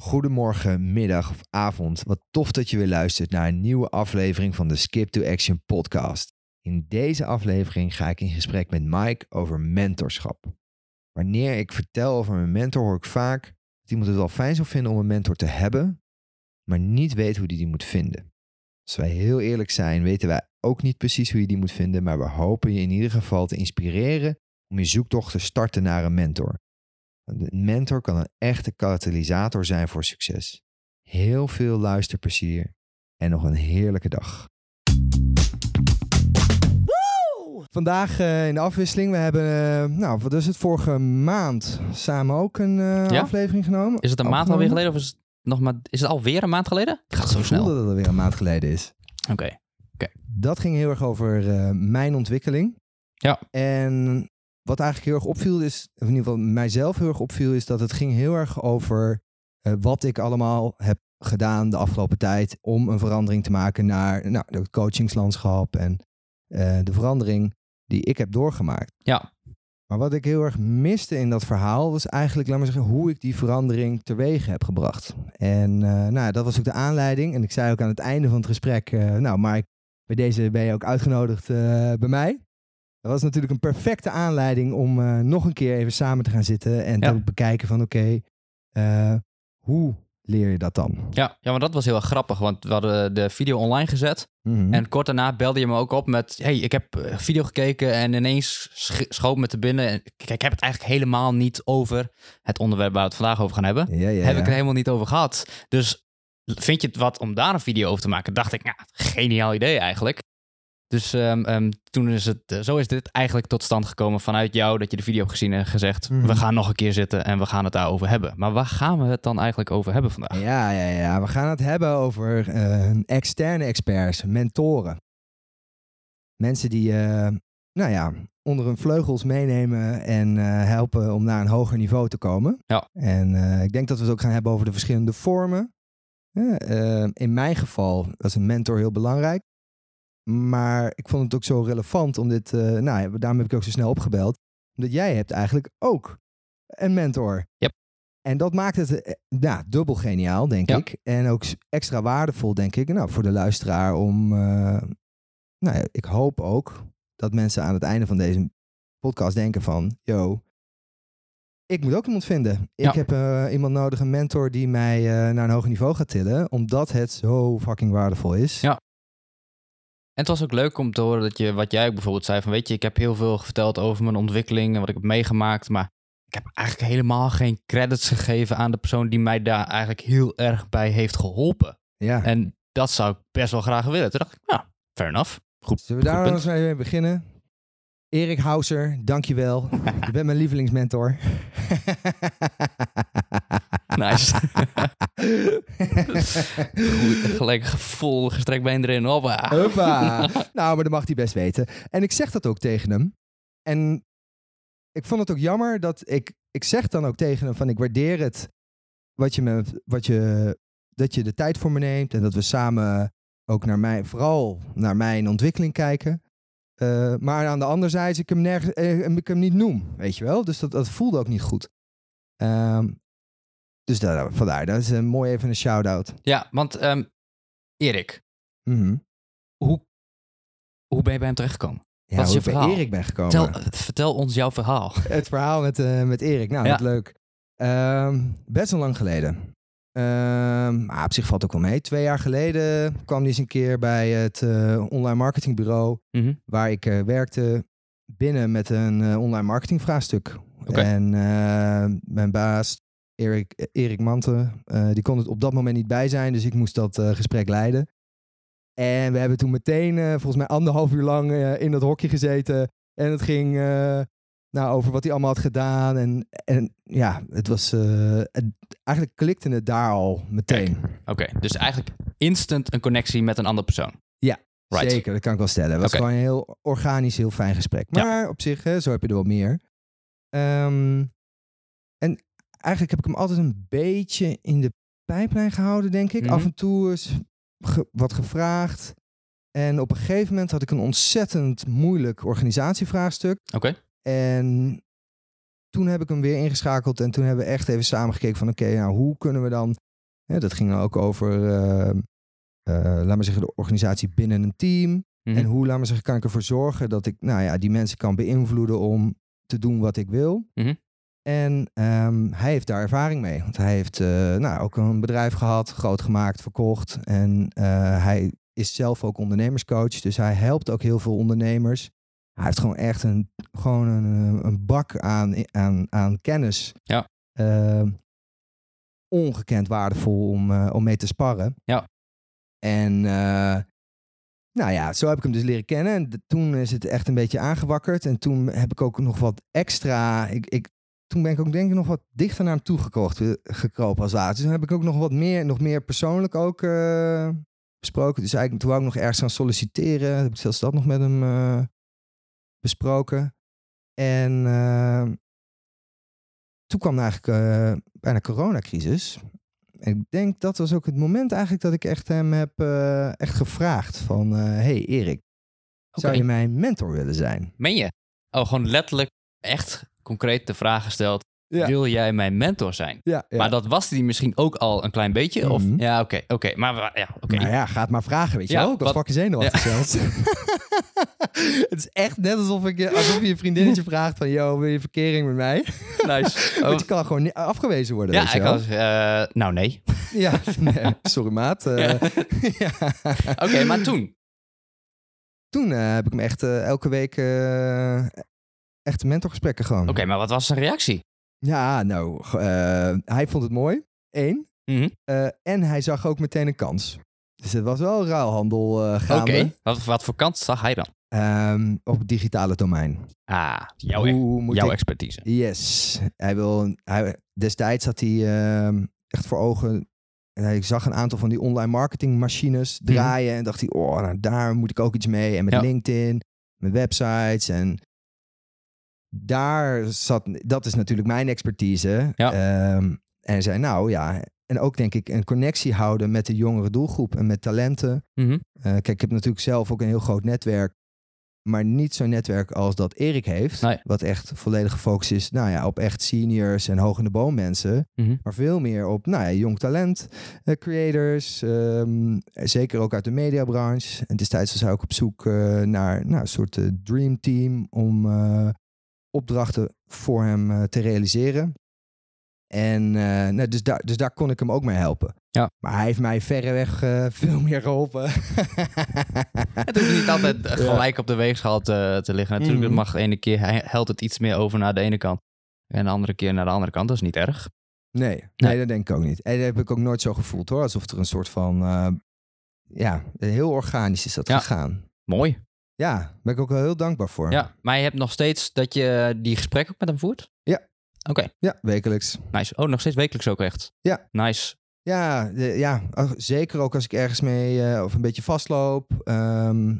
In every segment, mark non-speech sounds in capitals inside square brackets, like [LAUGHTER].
Goedemorgen, middag of avond. Wat tof dat je weer luistert naar een nieuwe aflevering van de Skip to Action podcast. In deze aflevering ga ik in gesprek met Mike over mentorschap. Wanneer ik vertel over mijn mentor, hoor ik vaak dat iemand het wel fijn zou vinden om een mentor te hebben, maar niet weet hoe die die moet vinden. Als wij heel eerlijk zijn, weten wij ook niet precies hoe je die moet vinden, maar we hopen je in ieder geval te inspireren om je zoektocht te starten naar een mentor. Een mentor kan een echte katalysator zijn voor succes. Heel veel luisterplezier en nog een heerlijke dag. Vandaag uh, in de afwisseling, we hebben, uh, nou wat is het, vorige maand samen ook een uh, Ja? aflevering genomen. Is het een maand alweer geleden of is het nog maar... Is het alweer een maand geleden? Het gaat zo snel. dat het alweer een maand geleden is. Oké. Dat ging heel erg over eh, mijn ontwikkeling. Ja. En wat eigenlijk heel erg opviel is, of in ieder geval mijzelf heel erg opviel, is dat het ging heel erg over eh, wat ik allemaal heb gedaan de afgelopen tijd om een verandering te maken naar nou, het coachingslandschap en eh, de verandering die ik heb doorgemaakt. Ja. Maar wat ik heel erg miste in dat verhaal was eigenlijk, laat maar zeggen, hoe ik die verandering teweeg heb gebracht. En eh, nou, dat was ook de aanleiding. En ik zei ook aan het einde van het gesprek, nou, maar bij deze ben je ook uitgenodigd bij mij. Dat was natuurlijk een perfecte aanleiding om eh, nog een keer even samen te gaan zitten en Ja. te bekijken van oké, eh, hoe leer je dat dan? Ja, ja, maar dat was heel erg grappig, want we hadden de video online gezet. Mhm. En kort daarna belde je me ook op met... hey, ik heb eh, video gekeken en ineens sch- schoot me te binnen. En Kijk, ik heb het eigenlijk helemaal niet over het onderwerp waar we het vandaag over gaan hebben. ja, ja, heb ik er helemaal niet over gehad. Dus vind je het wat om daar een video over te maken? Dacht ik, nou, geniaal idee eigenlijk. Dus ehm, ehm, toen is het, eh, zo is dit eigenlijk tot stand gekomen vanuit jou, dat je de video hebt gezien en gezegd, Mhm. we gaan nog een keer zitten en we gaan het daarover hebben. Maar waar gaan we het dan eigenlijk over hebben vandaag? Ja, ja, ja. We gaan het hebben over eh, externe experts, mentoren. Mensen die, eh, nou ja, onder hun vleugels meenemen en helpen om naar een hoger niveau te komen. Ja. En ik denk dat we het ook gaan hebben over de verschillende vormen. In mijn geval was een mentor heel belangrijk. Maar ik vond het ook zo relevant om dit, eh, nou ja, daarom heb ik ook zo snel opgebeld. Omdat jij hebt eigenlijk ook een mentor. Yep. En dat maakt het nou, dubbel geniaal, denk Ja. ik. En ook extra waardevol, denk ik, nou, voor de luisteraar om... eh, nou ja, ik hoop ook dat mensen aan het einde van deze podcast denken van... Yo, ik moet ook iemand vinden. Ik Ja. heb eh, iemand nodig, een mentor die mij naar een hoger niveau gaat tillen. Omdat het zo fucking waardevol is. Ja. En het was ook leuk om te horen dat je, wat jij ook bijvoorbeeld zei, van weet je, ik heb heel veel verteld over mijn ontwikkeling en wat ik heb meegemaakt, maar ik heb eigenlijk helemaal geen credits gegeven aan de persoon die mij daar eigenlijk heel erg bij heeft geholpen. ja. En dat zou ik best wel graag willen. Toen dacht ik, ja, fair enough. Goed. Zullen we daar goed punt. eens mee beginnen? Erik Hauser, dankjewel. [LAUGHS] Je bent mijn lievelingsmentor. [LAUGHS] Nice. Goed, gelijk vol gestrekt been erin. Hoppa. Hoppa. [LAUGHS] Nou, maar dat mag hij best weten. En ik zeg dat ook tegen hem. En ik vond het ook jammer dat ik... Ik zeg dan ook tegen hem van ik waardeer het wat je me, wat je, dat je de tijd voor me neemt. En dat we samen ook naar mij, vooral naar mijn ontwikkeling kijken. Eh, maar aan de andere zijde, ik hem nergens, eh, ik hem niet noem, weet je wel. Dus dat, dat voelde ook niet goed. Ehm, dus daar, vandaar, dat is een mooi even een shout-out. Ja, want ehm, Erik, Mhm. hoe, hoe ben je bij hem terechtgekomen? Ja, Wat is je verhaal? Erik ben gekomen. Vertel, vertel ons jouw verhaal. [LAUGHS] Het verhaal met, eh, met Erik. Nou, Ja. wat leuk. Ehm, best wel lang geleden. Ehm, maar op zich valt ook wel mee. Twee jaar geleden kwam hij eens een keer bij het eh, online marketingbureau Mhm. waar ik eh, werkte binnen met een eh, online marketingvraagstuk. Oké. En mijn baas, Erik, Erik Manten, die kon het op dat moment niet bij zijn, dus ik moest dat gesprek leiden. En we hebben toen meteen, volgens mij anderhalf uur lang, in dat hokje gezeten. En het ging nou, over wat hij allemaal had gedaan. En, en ja, het was. eh, het- eigenlijk klikte het daar al meteen. Oké, dus eigenlijk instant een connectie met een andere persoon. Ja, Right. Zeker, dat kan ik wel stellen. Het was gewoon een heel organisch, heel fijn gesprek. Ja. Maar op zich, hè, zo heb je er wel meer. Ehm, en eigenlijk heb ik hem altijd een beetje in de pijplijn gehouden, denk ik. Mhm. Af en toe is ge- wat gevraagd. En op een gegeven moment had ik een ontzettend moeilijk organisatievraagstuk. Oké. En toen heb ik hem weer ingeschakeld en toen hebben we echt even samen gekeken van oké, nou hoe kunnen we dan Hè, dat ging ook over, eh, eh, laat maar zeggen, de organisatie binnen een team. Mhm. En hoe, laat maar zeggen, kan ik ervoor zorgen dat ik, nou ja, die mensen kan beïnvloeden om te doen wat ik wil. Mhm. En ehm, hij heeft daar ervaring mee. Want hij heeft eh, nou, ook een bedrijf gehad, groot gemaakt, verkocht. En hij is zelf ook ondernemerscoach. Dus hij helpt ook heel veel ondernemers. Hij heeft gewoon echt een, gewoon een, eh, een bak aan, aan, aan kennis. Ja. Ehm, ongekend waardevol om, eh, om mee te sparren. Ja. En eh, nou ja, zo heb ik hem dus leren kennen. En de- toen is het echt een beetje aangewakkerd. En toen heb ik ook nog wat extra. Ik, ik, toen ben ik ook denk ik nog wat dichter naar hem toe gekocht, eh, gekropen als ware. Dus toen heb ik ook nog wat meer, nog meer persoonlijk ook besproken. Dus eigenlijk toen wou ik nog ergens gaan solliciteren. Heb ik zelfs dat nog met hem besproken. En eh, toen kwam eigenlijk eh, bijna coronacrisis. En ik denk dat was ook het moment eigenlijk dat ik echt hem heb eh, echt gevraagd van... eh, hey Erik, zou je mijn mentor willen zijn? Meen je? Oh, gewoon letterlijk echt concreet de vraag gesteld. Ja. Wil jij mijn mentor zijn? Ja, ja. Maar dat was hij misschien ook al een klein beetje? Of, Mhm. ja, oké. oké. Maar ja, oké. Nou ja, ga het maar vragen, weet je wel. Ik was fucking zenuwachtig zelfs. [LAUGHS] [LAUGHS] het is echt net alsof, ik, je- alsof je een vriendinnetje vraagt van... Yo, wil je verkering met mij? [LAUGHS] Nice. Want je kan gewoon afgewezen worden, ja, weet je ik wel. eh, nou, nee. Ja, nee, sorry maat. Eh. Oké, maar toen? Toen eh, heb ik hem echt eh, elke week eh echt mentorgesprekken gewoon. Oké, maar wat was zijn reactie? Ja, nou, eh, hij vond het mooi. Eén. Mhm. Eh, en hij zag ook meteen een kans. Dus het was wel ruilhandel eh Oké, wat, wat voor kant zag hij dan? Ehm, op het digitale domein. Ah, jouw, jouw ik- expertise. Yes. Hij wil, hij, destijds had hij ehm, echt voor ogen. En hij zag een aantal van die online marketingmachines draaien. En dacht hij, oh, nou, daar moet ik ook iets mee. En met Ja. LinkedIn, met websites. En daar zat, dat is natuurlijk mijn expertise. Ja. Ehm, en zei, nou ja. En ook denk ik een connectie houden met de jongere doelgroep en met talenten. Mhm. Eh, kijk, ik heb natuurlijk zelf ook een heel groot netwerk. Maar niet zo'n netwerk als dat Erik heeft. Nee. Wat echt volledig gefocust is nou ja, op echt seniors en hoog in de boom mensen. Mhm. Maar veel meer op nou ja, jong talent, eh, creators. ehm, zeker ook uit de mediabranche. En destijds was hij ook op zoek eh, naar nou, een soort dream team om opdrachten voor hem eh, te realiseren. En eh, nou, dus, daar, dus daar kon ik hem ook mee helpen. Ja. Maar hij heeft mij verreweg eh, [LAUGHS] veel meer geholpen. Het hoeft niet altijd Ja. gelijk op de weegschaal te, te liggen. Natuurlijk, het mag de ene keer hij- helt het iets meer over naar de ene kant. En de andere keer naar de andere kant. Dat is niet erg. Nee, nee, Nee. dat denk ik ook niet. En dat heb ik ook nooit zo gevoeld hoor. Alsof er een soort van, ja, heel organisch is dat Ja. gegaan. Mooi. Ja, daar ben ik ook wel heel dankbaar voor. Ja, maar je hebt nog steeds dat je die gesprekken ook met hem voert? Ja. Oké, Ja, wekelijks. nice. Oh, nog steeds wekelijks ook echt? Ja. Nice. Ja, de- ja, ach, zeker ook als ik ergens mee eh, of een beetje vastloop. Ehm,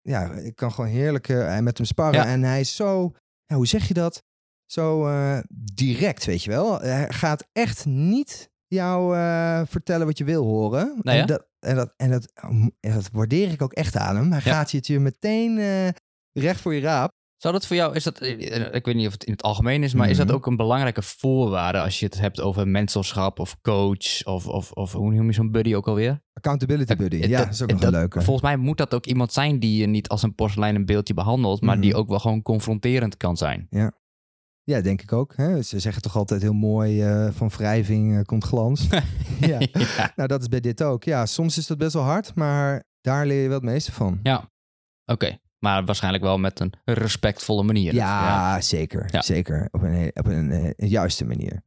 ja, ik kan gewoon heerlijk eh, met hem sparren. Ja. En hij is zo, ja, hoe zeg je dat? Zo eh, direct, weet je wel. Hij gaat echt niet jou eh, vertellen wat je wil horen. Nee, en, dat, en, dat, en, dat, en dat waardeer ik ook echt aan hem. Hij Ja. gaat je het je meteen eh, recht voor je raap. Zou dat voor jou, is dat, eh, ik weet niet of het in het algemeen is, maar is Mhm. dat ook een belangrijke voorwaarde als je het hebt over mentorschap of coach of, of, of hoe noem je zo'n buddy ook alweer? Accountability buddy. Ja, dat- is ook nog een dat- leuke. Volgens mij moet dat ook iemand zijn die je niet als een porseleinen beeldje behandelt, maar die Mhm. ook wel gewoon confronterend kan zijn. Ja, denk ik ook. Hè? Ze zeggen toch altijd heel mooi, eh, van wrijving eh, komt glans. [LAUGHS] ja. ja. Nou, dat is bij dit ook. Ja, soms is dat best wel hard, maar daar leer je wel het meeste van. Ja. Oké, maar waarschijnlijk wel met een respectvolle manier. Ja, zeker. Ja. Zeker. Op een, op een, eh, een juiste manier.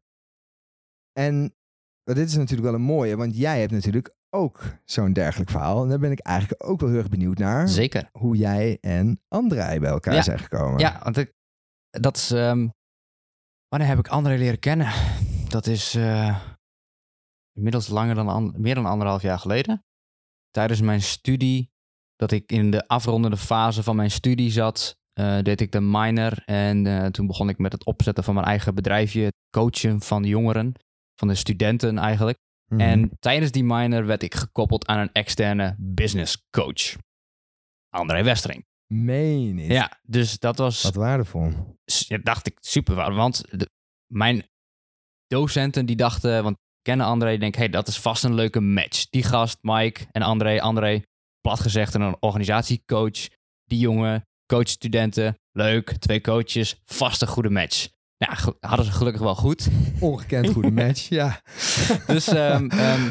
En dit is natuurlijk wel een mooie, want jij hebt natuurlijk ook zo'n dergelijk verhaal. En daar ben ik eigenlijk ook wel heel erg benieuwd naar. Zeker. Hoe jij en André bij elkaar Ja. zijn gekomen. Ja, want ik, dat is. Wanneer heb ik André leren kennen? Dat is eh, inmiddels langer dan an- meer dan anderhalf jaar geleden. Tijdens mijn studie, dat ik in de afrondende fase van mijn studie zat, eh, deed ik de minor. En eh, toen begon ik met het opzetten van mijn eigen bedrijfje, het coachen van jongeren, van de studenten eigenlijk. Mhm. En tijdens die minor werd ik gekoppeld aan een externe business coach. André Westering. Meen niet. Ja, dus dat was Wat waardevol. ja, dacht ik super. Want de- mijn docenten die dachten, want kennen André. Denk, hey, dat is vast een leuke match. Die gast, Mike en André. André, plat gezegd, een organisatiecoach. Die jongen, coach studenten. Leuk, twee coaches. Vast een goede match. Nou, hadden ze gelukkig wel goed. Ongekend goede [LAUGHS] match, ja. Dus ehm, ehm,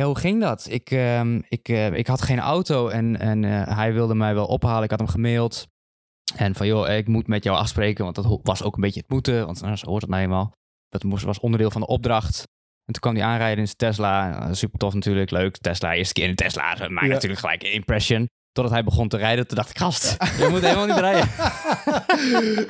ja, hoe ging dat? Ik, ehm, ik, eh, ik had geen auto en, en eh, hij wilde mij wel ophalen. Ik had hem gemaild. En van, joh, ik moet met jou afspreken. Want dat was ook een beetje het moeten. Want nou, zo hoort het nou eenmaal. Dat moest, was onderdeel van de opdracht. En toen kwam hij aanrijden in zijn Tesla. super tof natuurlijk, leuk. Tesla, eerste keer in een Tesla. Dat maakt Ja. natuurlijk gelijk een impression. Totdat hij begon te rijden. Toen dacht ik, gast, je moet helemaal niet rijden.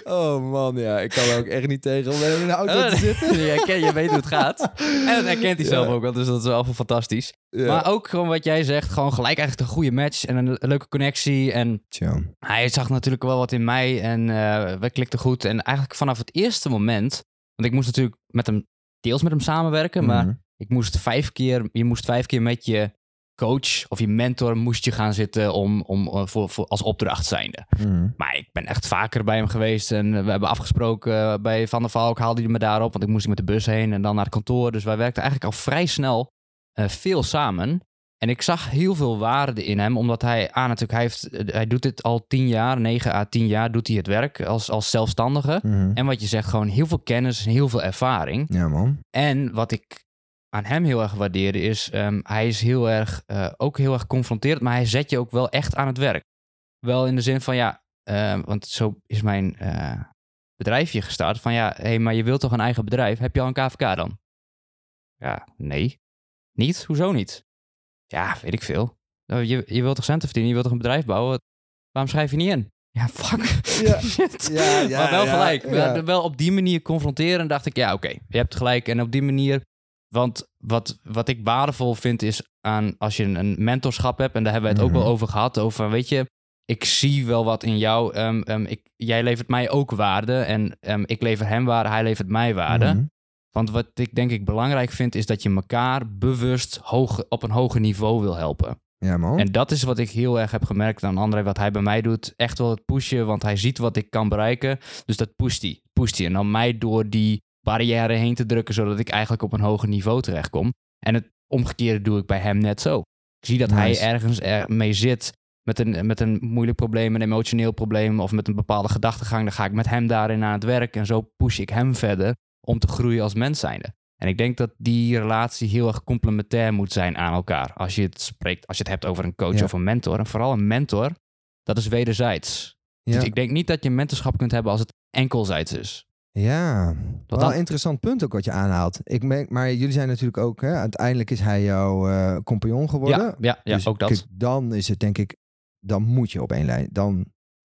[LAUGHS] oh man, ja. Ik kan er ook echt niet tegen om in een auto te zitten. [LAUGHS] je, je weet hoe het gaat. En dat herkent hij zelf Ja. ook wel. Dus dat is wel fantastisch. Ja. Maar ook gewoon wat jij zegt, gewoon gelijk eigenlijk een goede match en een, leuke connectie. En Tja. hij zag natuurlijk wel wat in mij en eh we klikten goed. En eigenlijk vanaf het eerste moment, want ik moest natuurlijk met hem, deels met hem samenwerken, maar Mhm. ik moest vijf keer, je moest vijf keer met je coach of je mentor moest je gaan zitten om, om, eh, voor, voor, als opdracht zijnde. Mhm. Maar ik ben echt vaker bij hem geweest en we hebben afgesproken eh, bij Van der Valk, haalde hij me daarop, want ik moest met de bus heen en dan naar het kantoor. Dus wij werkten eigenlijk al vrij snel eh, veel samen. En ik zag heel veel waarde in hem, omdat hij, aan natuurlijk, hij, heeft, hij doet dit al tien jaar, negen à tien jaar doet hij het werk als, als zelfstandige. Mhm. En wat je zegt, gewoon heel veel kennis en heel veel ervaring. Ja, man. En wat ik aan hem heel erg waardeerde is, ehm, hij is heel erg, eh, ook heel erg confronterend, maar hij zet je ook wel echt aan het werk. Wel in de zin van, ja, eh, want zo is mijn eh, bedrijfje gestart. Van ja, hé, hey, maar je wilt toch een eigen bedrijf? Heb je al een KVK dan? Ja, nee. Niet? Hoezo niet? Ja, weet ik veel. Nou, Je, je wilt toch centen verdienen? Je wilt toch een bedrijf bouwen? Waarom schrijf je niet in? Ja, fuck. Ja. [LAUGHS] Ja, ja, maar wel ja, gelijk. Wel op die manier confronteren dacht ik, ja, oké, je hebt gelijk. En op die manier, want wat, wat ik waardevol vind is aan als je een, mentorschap hebt, en daar hebben we het ook Mhm. wel over gehad, over, weet je, ik zie wel wat in jou. ehm, ehm, ik, jij levert mij ook waarde en ehm, ik lever hem waarde, hij levert mij waarde. Mhm. Want wat ik denk ik belangrijk vind, is dat je elkaar bewust hoog, op een hoger niveau wil helpen. Ja, man. En dat is wat ik heel erg heb gemerkt aan André, wat hij bij mij doet. Echt wel het pushen, want hij ziet wat ik kan bereiken. Dus dat pusht hij. Pusht hij. En dan mij door die barrière heen te drukken, zodat ik eigenlijk op een hoger niveau terechtkom. En het omgekeerde doe ik bij hem net zo. Ik zie dat Nice. hij ergens er mee zit met een, met een moeilijk probleem, een emotioneel probleem of met een bepaalde gedachtegang. Dan ga ik met hem daarin aan het werk en zo push ik hem verder om te groeien als mens zijnde. En ik denk dat die relatie heel erg complementair moet zijn aan elkaar. Als je het spreekt, als je het hebt over een coach Ja. of een mentor. En vooral een mentor, dat is wederzijds. ja. Dus ik denk niet dat je mentorschap kunt hebben als het enkelzijds is. Ja, wel een interessant punt ook wat je aanhaalt. Ik merk, maar jullie zijn natuurlijk ook, hè, uiteindelijk is hij jouw eh, compagnon geworden. Ja, ja, ja Dus ook dat. kijk, dan is het denk ik, dan moet je op één lijn. Dan,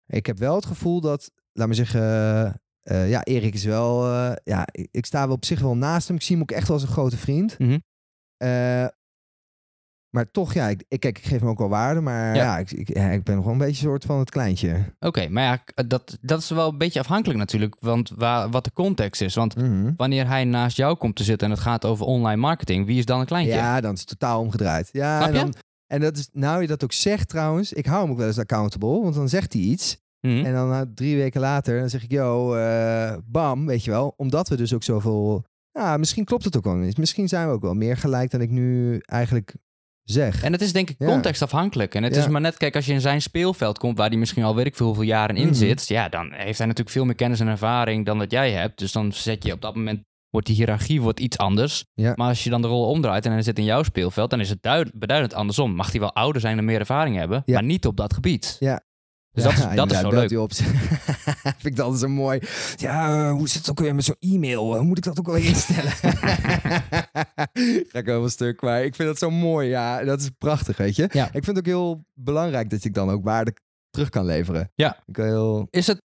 ik heb wel het gevoel dat, laat me zeggen, eh, ja, Erik is wel, eh, ja, ik, sta wel op zich wel naast hem. Ik zie hem ook echt wel als een grote vriend. Eh, maar toch, ja, ik, ik, kijk, ik geef hem ook wel waarde, maar ja, Ja. ik, ik, ik ben nog wel een beetje een soort van het kleintje. Oké, maar ja, k- dat, dat is wel een beetje afhankelijk natuurlijk, want waar, wat de context is. Want Mhm. wanneer hij naast jou komt te zitten en het gaat over online marketing, wie is dan een kleintje? Ja, dan is het totaal omgedraaid. Ja, en, dan, en dat is, nou je dat ook zegt trouwens, ik hou hem ook wel eens accountable, want dan zegt hij iets. Mhm. En dan na drie weken later, dan zeg ik, yo, eh, bam, weet je wel. Omdat we dus ook zoveel, ja, misschien klopt het ook wel niet. Misschien zijn we ook wel meer gelijk dan ik nu eigenlijk zeg. En het is denk ik contextafhankelijk. En het Ja. is maar net, kijk, als je in zijn speelveld komt, waar hij misschien al weet ik veel hoeveel jaren in Mhm. zit, ja, dan heeft hij natuurlijk veel meer kennis en ervaring dan dat jij hebt. Dus dan zet je op dat moment, wordt die hiërarchie wordt iets anders. Ja. Maar als je dan de rol omdraait en hij zit in jouw speelveld, dan is het duid- beduidend andersom. Mag hij wel ouder zijn en meer ervaring hebben, Ja. maar niet op dat gebied. Ja. Dus dat, is, dat is zo leuk. op. [LAUGHS] Vind ik dat zo mooi. Ja, eh, hoe zit het ook weer met zo'n e-mail? Hoe moet ik dat ook wel instellen? Ga ik wel een stuk, maar ik vind dat zo mooi. Ja, dat is prachtig, weet je. Ja. Ik vind het ook heel belangrijk dat ik dan ook waarde terug kan leveren. Ja. Ik wil heel... Is het,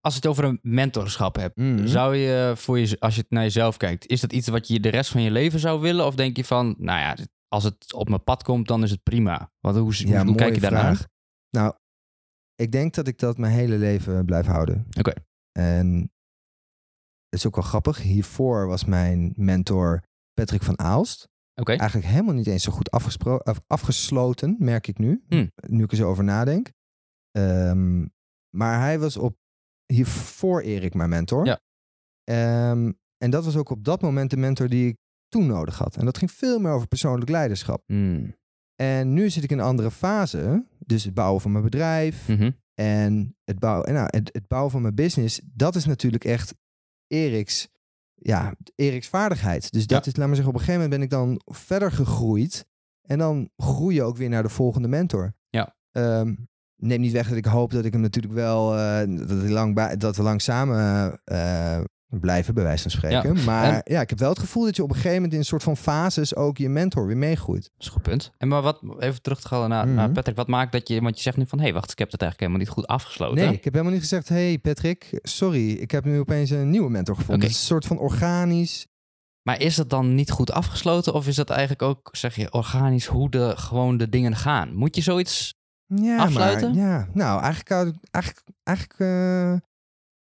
als je het over een mentorschap hebt, Mhm. Zou je voor je, als je het naar jezelf kijkt, is dat iets wat je de rest van je leven zou willen? Of denk je van, nou ja, als het op mijn pad komt, dan is het prima? Want hoe, hoe, kijk je daarnaar? Nou, ik denk dat ik dat mijn hele leven blijf houden. Oké. En het is ook wel grappig. Hiervoor was mijn mentor Patrick van Aalst. Oké, Eigenlijk helemaal niet eens zo goed afgesloten, merk ik nu. Hmm. Nu ik er zo over nadenk. Ehm, maar hij was op hiervoor Erik mijn mentor. Ja. Ehm, en dat was ook op dat moment de mentor die ik toen nodig had. En dat ging veel meer over persoonlijk leiderschap. Hmm. En nu zit ik in een andere fase. Dus het bouwen van mijn bedrijf Mhm. en het bouwen, en nou, het, het bouwen van mijn business. Dat is natuurlijk echt Eriks, ja, Eriks vaardigheid. Dus dat Ja. is, laat maar zeggen, op een gegeven moment ben ik dan verder gegroeid. En dan groei je ook weer naar de volgende mentor. Ja. Ehm, neem niet weg dat ik hoop dat ik hem natuurlijk wel, eh, dat, lang dat we lang samen eh, blijven, bij wijze van spreken. Maar en- ja, ik heb wel het gevoel dat je op een gegeven moment in een soort van fases ook je mentor weer meegroeit. Dat is een goed punt. En maar wat, even terug te gaan naar, naar Mhm. Patrick. Wat maakt dat je, want je zegt nu van, hé, wacht, ik heb het eigenlijk helemaal niet goed afgesloten. Nee, ik heb helemaal niet gezegd, hey Patrick, sorry, ik heb nu opeens een nieuwe mentor gevonden. Het is een soort van organisch. Maar is dat dan niet goed afgesloten? Of is dat eigenlijk ook, zeg je, organisch hoe de, gewoon de dingen gaan? Moet je zoiets... Ja, Afsluiten? Maar, ja, nou, eigenlijk, eigenlijk, eigenlijk eh,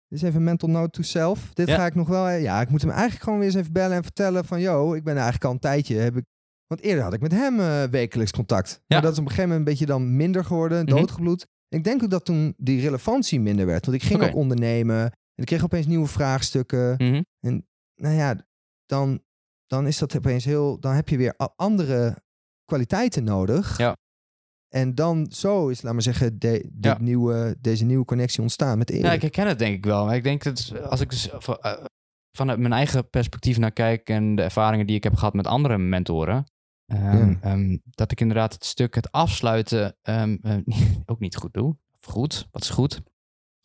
dit is even mental note to self. Dit Ja. ga ik nog wel, ja, ik moet hem eigenlijk gewoon weer eens even bellen en vertellen van, yo, ik ben eigenlijk al een tijdje, heb ik, want eerder had ik met hem eh, wekelijks contact. Maar dat is op een gegeven moment een beetje dan minder geworden, Mhm. doodgebloed. Ik denk ook dat toen die relevantie minder werd, want ik ging ook ondernemen en ik kreeg opeens nieuwe vraagstukken. Mhm. nou ja, dan, dan is dat opeens heel. Dan heb je weer andere kwaliteiten nodig. Ja. En dan zo is, laat maar zeggen, de, dit Ja. nieuwe, deze nieuwe connectie ontstaan met Erik. Ja, ik herken het denk ik wel. Maar ik denk dat als ik dus eh, vanuit mijn eigen perspectief naar kijk en de ervaringen die ik heb gehad met andere mentoren, ehm, Ja. ehm, dat ik inderdaad het stuk, het afsluiten, ehm, eh, [LAUGHS] ook niet goed doe. Of goed, wat is goed.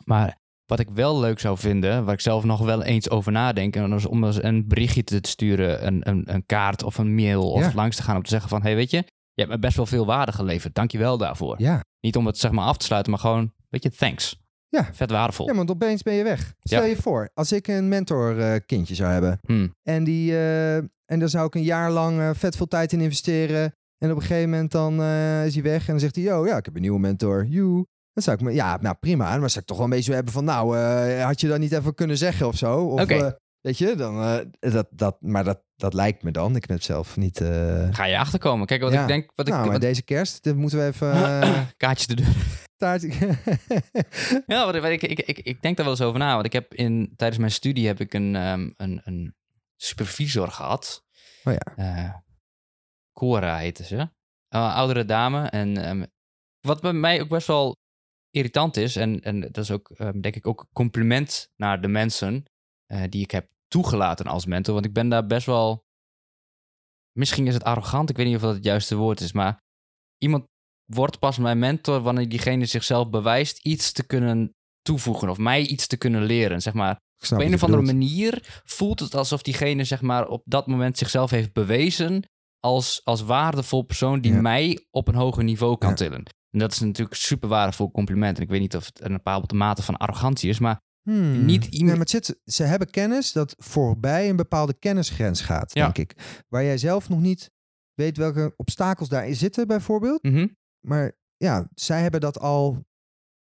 Maar wat ik wel leuk zou vinden, waar ik zelf nog wel eens over nadenk, en is om eens een berichtje te sturen, een, een, een kaart of een mail of Ja. langs te gaan om te zeggen van, hey, weet je, je hebt me best wel veel waarde geleverd. Dank je wel daarvoor. ja. Niet om het zeg maar af te sluiten, maar gewoon, weet je, thanks. Ja. Vet waardevol. ja, want opeens ben je weg. Stel Ja. je voor, als ik een mentor eh, kindje zou hebben. Hmm. En, die, eh, en daar zou ik een jaar lang eh, vet veel tijd in investeren. En op een gegeven moment dan is hij weg. En dan zegt hij, yo, ja, ik heb een nieuwe mentor. You. Dan zou ik me, ja, nou prima. Maar zou ik toch wel een beetje hebben van, nou, had je dat niet even kunnen zeggen of zo? Of, weet je, dan, dat, dat, maar dat, dat lijkt me dan. Ik heb het zelf niet... eh, Ga je achterkomen. Kijk, wat Ja. ik denk, wat ik... nou, maar wat, deze kerst dit moeten we even... [CLEARS THROAT] eh, kaartjes de deur. [LAUGHS] Ja, wat, ik, ik, ik, ik denk daar wel eens over na. Want ik heb in, tijdens mijn studie heb ik een, ehm, een, een supervisor gehad. oh ja. Eh Cora heette ze. Oudere dame. En ehm, wat bij mij ook best wel irritant is, en, en dat is ook, ehm, denk ik, ook een compliment naar de mensen die ik heb toegelaten als mentor. Want ik ben daar best wel. Misschien is het arrogant, ik weet niet of dat het juiste woord is, maar iemand wordt pas mijn mentor wanneer diegene zichzelf bewijst iets te kunnen toevoegen of mij iets te kunnen leren. Zeg maar, op een of andere manier voelt het alsof diegene zeg maar, op dat moment zichzelf heeft bewezen als, als waardevol persoon die Ja. mij op een hoger niveau kan Ja. tillen. En dat is natuurlijk een super waardevol compliment. En ik weet niet of het een bepaalde mate van arrogantie is, maar Hmm. Niet Nee, maar het zit, ze hebben kennis dat voorbij een bepaalde kennisgrens gaat, Ja. denk ik. Waar jij zelf nog niet weet welke obstakels daarin zitten, bijvoorbeeld. mhm, Maar ja, zij hebben dat al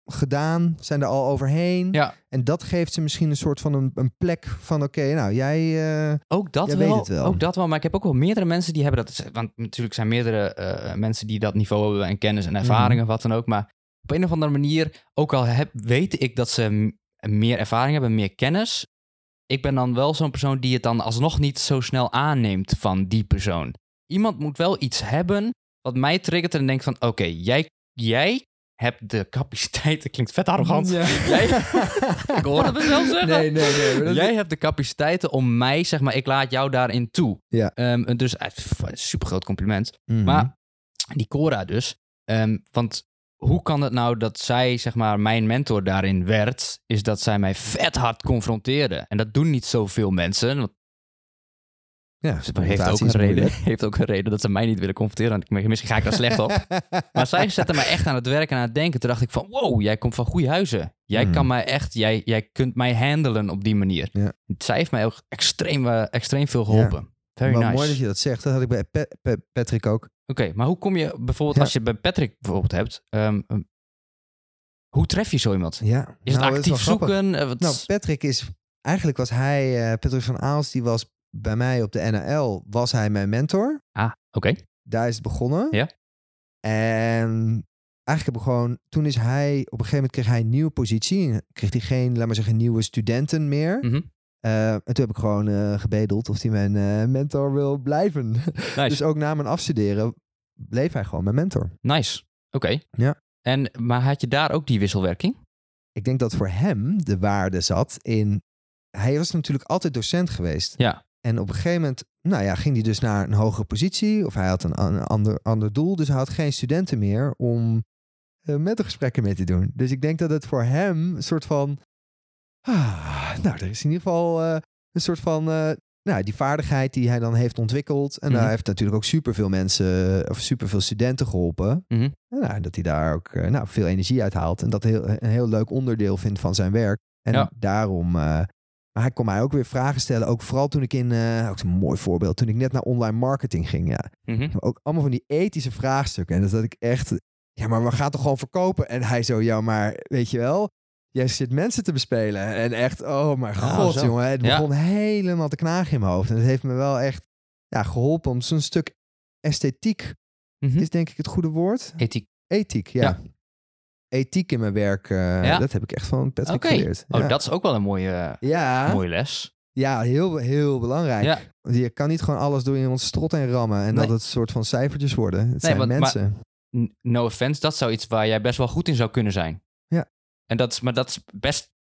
gedaan, zijn er al overheen. Ja. En dat geeft ze misschien een soort van een, een plek van... oké, nou, jij... eh, ook dat Jij wel. weet het wel. Ook dat wel. Maar ik heb ook wel meerdere mensen die hebben dat. Want natuurlijk zijn meerdere eh, mensen die dat niveau hebben en kennis en Mhm. ervaringen, wat dan ook. Maar op een of andere manier, ook al heb, weet ik dat ze meer ervaring hebben, meer kennis. Ik ben dan wel zo'n persoon die het dan alsnog niet zo snel aanneemt van die persoon. Iemand moet wel iets hebben wat mij triggert en denkt van... Oké, jij, jij hebt de capaciteit... [LAUGHS] Dat klinkt vet arrogant. Ja. Jij, [LAUGHS] ik hoorde het wel zeggen. Nee, nee, nee. maar dat- Jij hebt de capaciteiten om mij, zeg maar, ik laat jou daarin toe. Ja. Ehm, dus uh, super groot compliment. Mhm. Maar die Cora dus, ehm, want hoe kan het nou dat zij, zeg maar, mijn mentor daarin werd, is dat zij mij vet hard confronteerde. En dat doen niet zoveel mensen. Want ja, ze heeft ook, een reden, [LAUGHS] heeft ook een reden dat ze mij niet willen confronteren. Misschien ga ik daar slecht op. [LAUGHS] Maar zij zette mij echt aan het werken en aan het denken. Toen dacht ik van, wow, jij komt van goede huizen. Jij Hmm. kan mij echt, jij, jij kunt mij handelen op die manier. Ja. Zij heeft mij ook extreem, eh, extreem veel geholpen. Very Wel nice. mooi dat je dat zegt. Dat had ik bij Pa- Pa- Patrick ook. Oké, maar hoe kom je bijvoorbeeld, Ja. als je bij Patrick bijvoorbeeld hebt, ehm, ehm, hoe tref je zo iemand? Ja. Is het Nou, actief zoeken? Eh, wat- Nou, Patrick is... Eigenlijk was hij... eh, Patrick van Aals, die was bij mij op de NL... was hij mijn mentor. ah, oké. Daar is het begonnen. Ja. En eigenlijk hebben we gewoon... Toen is hij... Op een gegeven moment kreeg hij een nieuwe positie. Kreeg hij geen, laat maar zeggen, nieuwe studenten meer. Mhm. Eh, en toen heb ik gewoon eh, gebedeld of hij mijn eh, mentor wil blijven. [LAUGHS] Nice. dus ook na mijn afstuderen bleef hij gewoon mijn mentor. nice. Oké. Ja. En, maar had je daar ook die wisselwerking? Ik denk dat voor hem de waarde zat in... Hij was natuurlijk altijd docent geweest. Ja. En op een gegeven moment, nou ja, ging hij dus naar een hogere positie. Of hij had een, een ander, ander doel. Dus hij had geen studenten meer om uh, mentorgesprekken mee te doen. Dus ik denk dat het voor hem een soort van... Ah, nou, er is in ieder geval uh, een soort van... Uh, nou, die vaardigheid die hij dan heeft ontwikkeld. En mm -hmm. daar heeft natuurlijk ook superveel mensen of superveel studenten geholpen. Mm -hmm. en, nou, dat hij daar ook nou, veel energie uit haalt. En dat heel, een heel leuk onderdeel vindt van zijn werk. En ja. daarom maar hij kon mij ook weer vragen stellen. Ook vooral toen ik in, ook een mooi voorbeeld, toen ik net naar online marketing ging. Ja. Mm -hmm. Ook allemaal van die ethische vraagstukken. En dat, dat ik echt, ja, maar we gaan toch gewoon verkopen? En hij zo, ja, maar weet je wel, jij zit mensen te bespelen. En echt, oh mijn god, jongen. Het Ja. begon helemaal te knagen in mijn hoofd. En het heeft me wel echt ja, geholpen om zo'n stuk esthetiek, Mhm. is denk ik het goede woord. Ethiek. Ethiek, ja. Ja. Ethiek in mijn werk, eh, dat heb ik echt van Patrick Oké. geleerd. Oh, dat is ook wel een mooie, ja. mooie les. Ja, heel, heel belangrijk. Je kan niet gewoon alles door iemands strot en rammen en Nee. dat het een soort van cijfertjes worden. Het zijn want- mensen. No offense, dat zou iets waar jij best wel goed in zou kunnen zijn. Ja. En dat is, maar dat is best...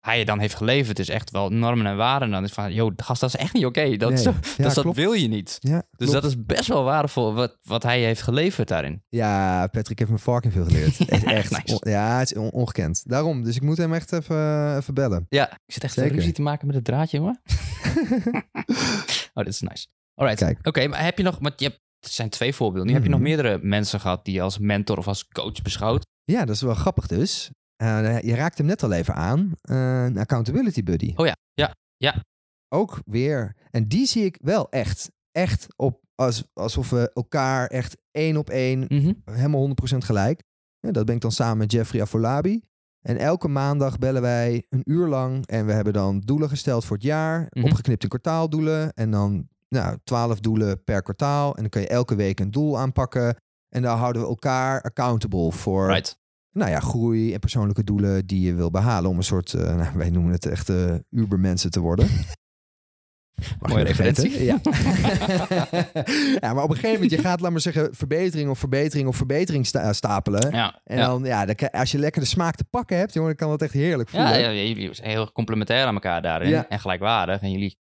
Hij dan heeft geleverd, is echt wel normen en waarden. En dan is van, joh, gast, dat is echt niet oké. Dat, Nee. Ja, [LAUGHS] dus dat klopt. wil je niet. Ja, Dus klopt. dat is best wel waardevol wat, wat hij heeft geleverd daarin. ja, Patrick heeft me fucking veel geleerd. [LAUGHS] Is echt, Nice. on- ja, het is on- ongekend. Daarom, dus ik moet hem echt even, even bellen. Ja, ik zit echt Zeker. ruzie te maken met het draadje, jongen. [LAUGHS] oh, dit is nice. Alright. Kijk. Oké, maar heb je nog... Want je hebt, het zijn twee voorbeelden. Nu heb je nog Mhm. meerdere mensen gehad die je als mentor of als coach beschouwt. Ja, dat is wel grappig dus. Eh, je raakt hem net al even aan. Eh, een accountability buddy. Oh ja, ja, ja. Ook weer. En die zie ik wel echt. Echt op, als, alsof we elkaar echt één op één Mhm. helemaal 100% gelijk. Ja, dat ben ik dan samen met Jeffrey Afolabi. En elke maandag bellen wij een uur lang. En we hebben dan doelen gesteld voor het jaar. Mhm. Opgeknipt in kwartaaldoelen. En dan nou, 12 doelen per kwartaal. En dan kan je elke week een doel aanpakken. En daar houden we elkaar accountable voor Right. Nou ja, groei en persoonlijke doelen die je wil behalen. Om een soort, eh, nou, wij noemen het echt uh, ubermensen te worden. [LAUGHS] Mag Mooie referentie. Ja. [LAUGHS] ja, maar op een gegeven moment, je gaat, laat maar zeggen, verbetering of verbetering of verbetering sta- stapelen. Ja, En ja. dan, ja, dan, als je lekker de smaak te pakken hebt, jongen, dan kan dat echt heerlijk voelen. Ja, ja, jullie zijn heel complementair aan elkaar daarin. Ja. En gelijkwaardig. En jullie,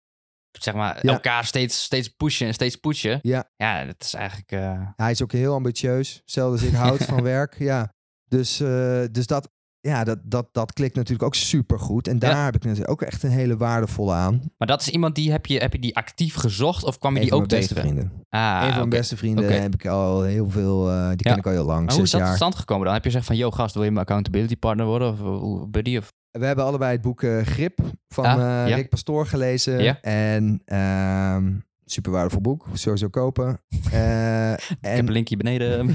zeg maar, elkaar steeds, steeds pushen en steeds pushen. Ja. Ja, dat is eigenlijk... eh, Hij is ook heel ambitieus. Hetzelfde als ik houd [LAUGHS] van werk. Ja. Dus, eh, dus dat, ja, dat, dat, dat klikt natuurlijk ook super goed. En daar Ja. heb ik natuurlijk ook echt een hele waardevolle aan. Maar dat is iemand die, heb je, heb je die actief gezocht of kwam je Een die van ook mijn beste tegen? vrienden. Ah, een van mijn beste vrienden heb ik al heel veel, eh, die ken ik al heel lang, Maar hoe is dat tot stand gekomen dan? Heb je gezegd van, yo gast, wil je mijn accountability partner worden? Of hoe- buddy? Of... We hebben allebei het boek eh, Grip van Ah, eh, ja. Rick Pastoor gelezen. Ja. En ehm super waardevol boek, sowieso kopen. [LAUGHS] Eh, Ik en heb een linkje beneden.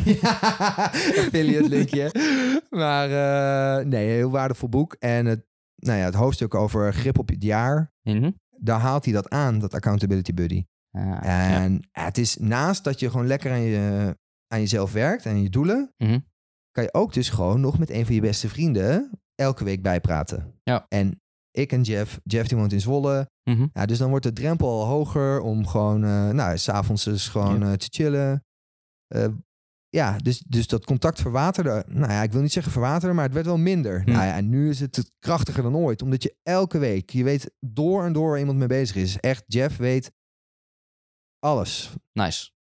[LAUGHS] affiliate linkje. Maar eh, nee, heel waardevol boek. En het, nou ja, het hoofdstuk over grip op het jaar, Mhm. daar haalt hij dat aan, dat accountability buddy. Ah, ja. En het is naast dat je gewoon lekker aan, je, aan jezelf werkt en je doelen, Mhm. kan je ook dus gewoon nog met een van je beste vrienden elke week bijpraten. Ja. En ik en Jeff, Jeff die woont in Zwolle. Mhm. Ja, dus dan wordt de drempel al hoger om gewoon, eh nou, s'avonds dus gewoon Ja. eh, te chillen. Eh, ja, dus, dus dat contact verwaterde. Nou ja, ik wil niet zeggen verwaterde, maar het werd wel minder. Hm. Nou ja, en nu is het krachtiger dan ooit. Omdat je elke week, je weet door en door waar iemand mee bezig is. Echt, Jeff weet alles. Nice.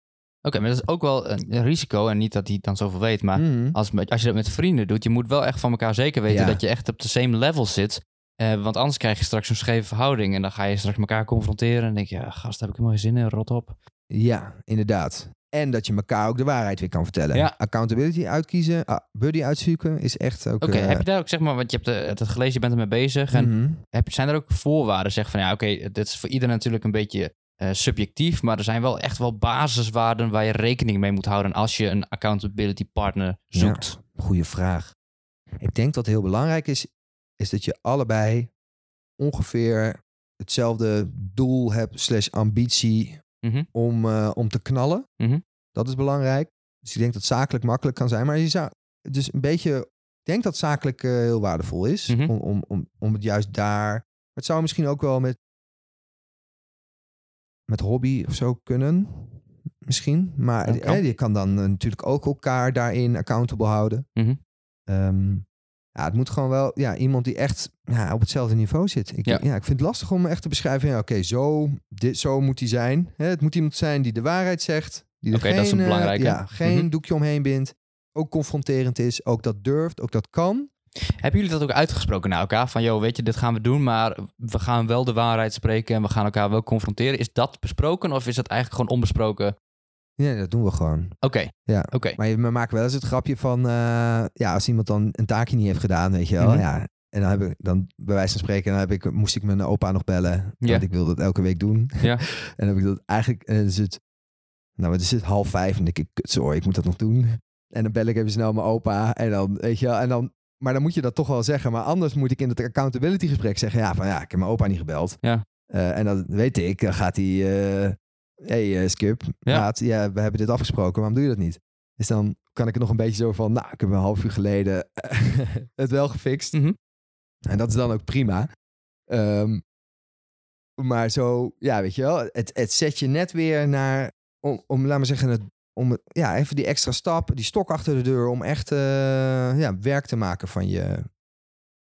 Oké, maar dat is ook wel een risico. En niet dat hij dan zoveel weet, maar Mhm. als, als je dat met vrienden doet, je moet wel echt van elkaar zeker weten Ja. dat je echt op de same level zit. Eh, want anders krijg je straks een scheve verhouding en dan ga je straks elkaar confronteren. En denk je, ja, gast, heb ik helemaal geen zin in, rot op. Ja, inderdaad. En dat je elkaar ook de waarheid weer kan vertellen. Ja. Accountability uitkiezen, ah, buddy uitzoeken is echt ook... Oké, eh, heb je daar ook, zeg maar, want je hebt eh, het gelezen, je bent ermee bezig. En mhm. heb, zijn er ook voorwaarden? Zeg van, ja, oké, dit is voor ieder natuurlijk een beetje eh, subjectief. Maar er zijn wel echt wel basiswaarden waar je rekening mee moet houden als je een accountability partner zoekt. Goeie vraag. Ik denk dat heel belangrijk is, is dat je allebei ongeveer hetzelfde doel hebt, slash ambitie Mhm. om, eh, om te knallen. Mhm. Dat is belangrijk. Dus ik denk dat zakelijk makkelijk kan zijn. Maar je zou dus een beetje, ik denk dat zakelijk eh, heel waardevol is Mhm. om, om, om, om het juist daar. Het zou misschien ook wel met met hobby of zo kunnen. Misschien. Maar kan. hè, je kan dan eh, natuurlijk ook elkaar daarin accountable houden. Mhm. Ja, het moet gewoon wel ja, iemand die echt ja, op hetzelfde niveau zit. Ik, Ja. ja. ik vind het lastig om echt te beschrijven. Ja, Oké, zo, dit, zo moet hij zijn. Hè, het moet iemand zijn die de waarheid zegt. Die er Oké, geen, dat is een eh, belangrijke. ja, geen Mhm. doekje omheen bindt. Ook confronterend is. Ook dat durft. Ook dat kan. Hebben jullie dat ook uitgesproken naar elkaar? Van, joh, weet je, dit gaan we doen, maar we gaan wel de waarheid spreken en we gaan elkaar wel confronteren. Is dat besproken of is dat eigenlijk gewoon onbesproken? Ja, dat doen we gewoon. Oké, Ja. oké. Maar je- we maken wel eens het grapje van... eh, ja, als iemand dan een taakje niet heeft gedaan, weet je wel. Mhm. Ja, en dan, heb ik, dan bij wijze van spreken, dan heb ik, moest ik mijn opa nog bellen. Ja. Want ik wilde het elke week doen. Ja. [LAUGHS] en dan heb ik dat eigenlijk... En dan is het, nou, het is het half vijf en dan denk ik, kut, sorry, ik moet dat nog doen. En dan bel ik even snel mijn opa. En dan, weet je wel, en dan... Maar dan moet je dat toch wel zeggen. Maar anders moet ik in het accountability gesprek zeggen... Ja, van ja, ik heb mijn opa niet gebeld. Ja. Eh, en dan weet ik, dan gaat hij... eh hey, eh, Skip, Ja. maat, ja, we hebben dit afgesproken. Waarom doe je dat niet? Dus dan kan ik er nog een beetje zo van... Nou, ik heb een half uur geleden [LAUGHS] het wel gefixt. Mhm. En dat is dan ook prima. Ehm, maar zo, ja, weet je wel, het, het zet je net weer naar, om, om laat maar zeggen, het, om het- ja, even die extra stap, die stok achter de deur, om echt eh, ja, werk te maken van je,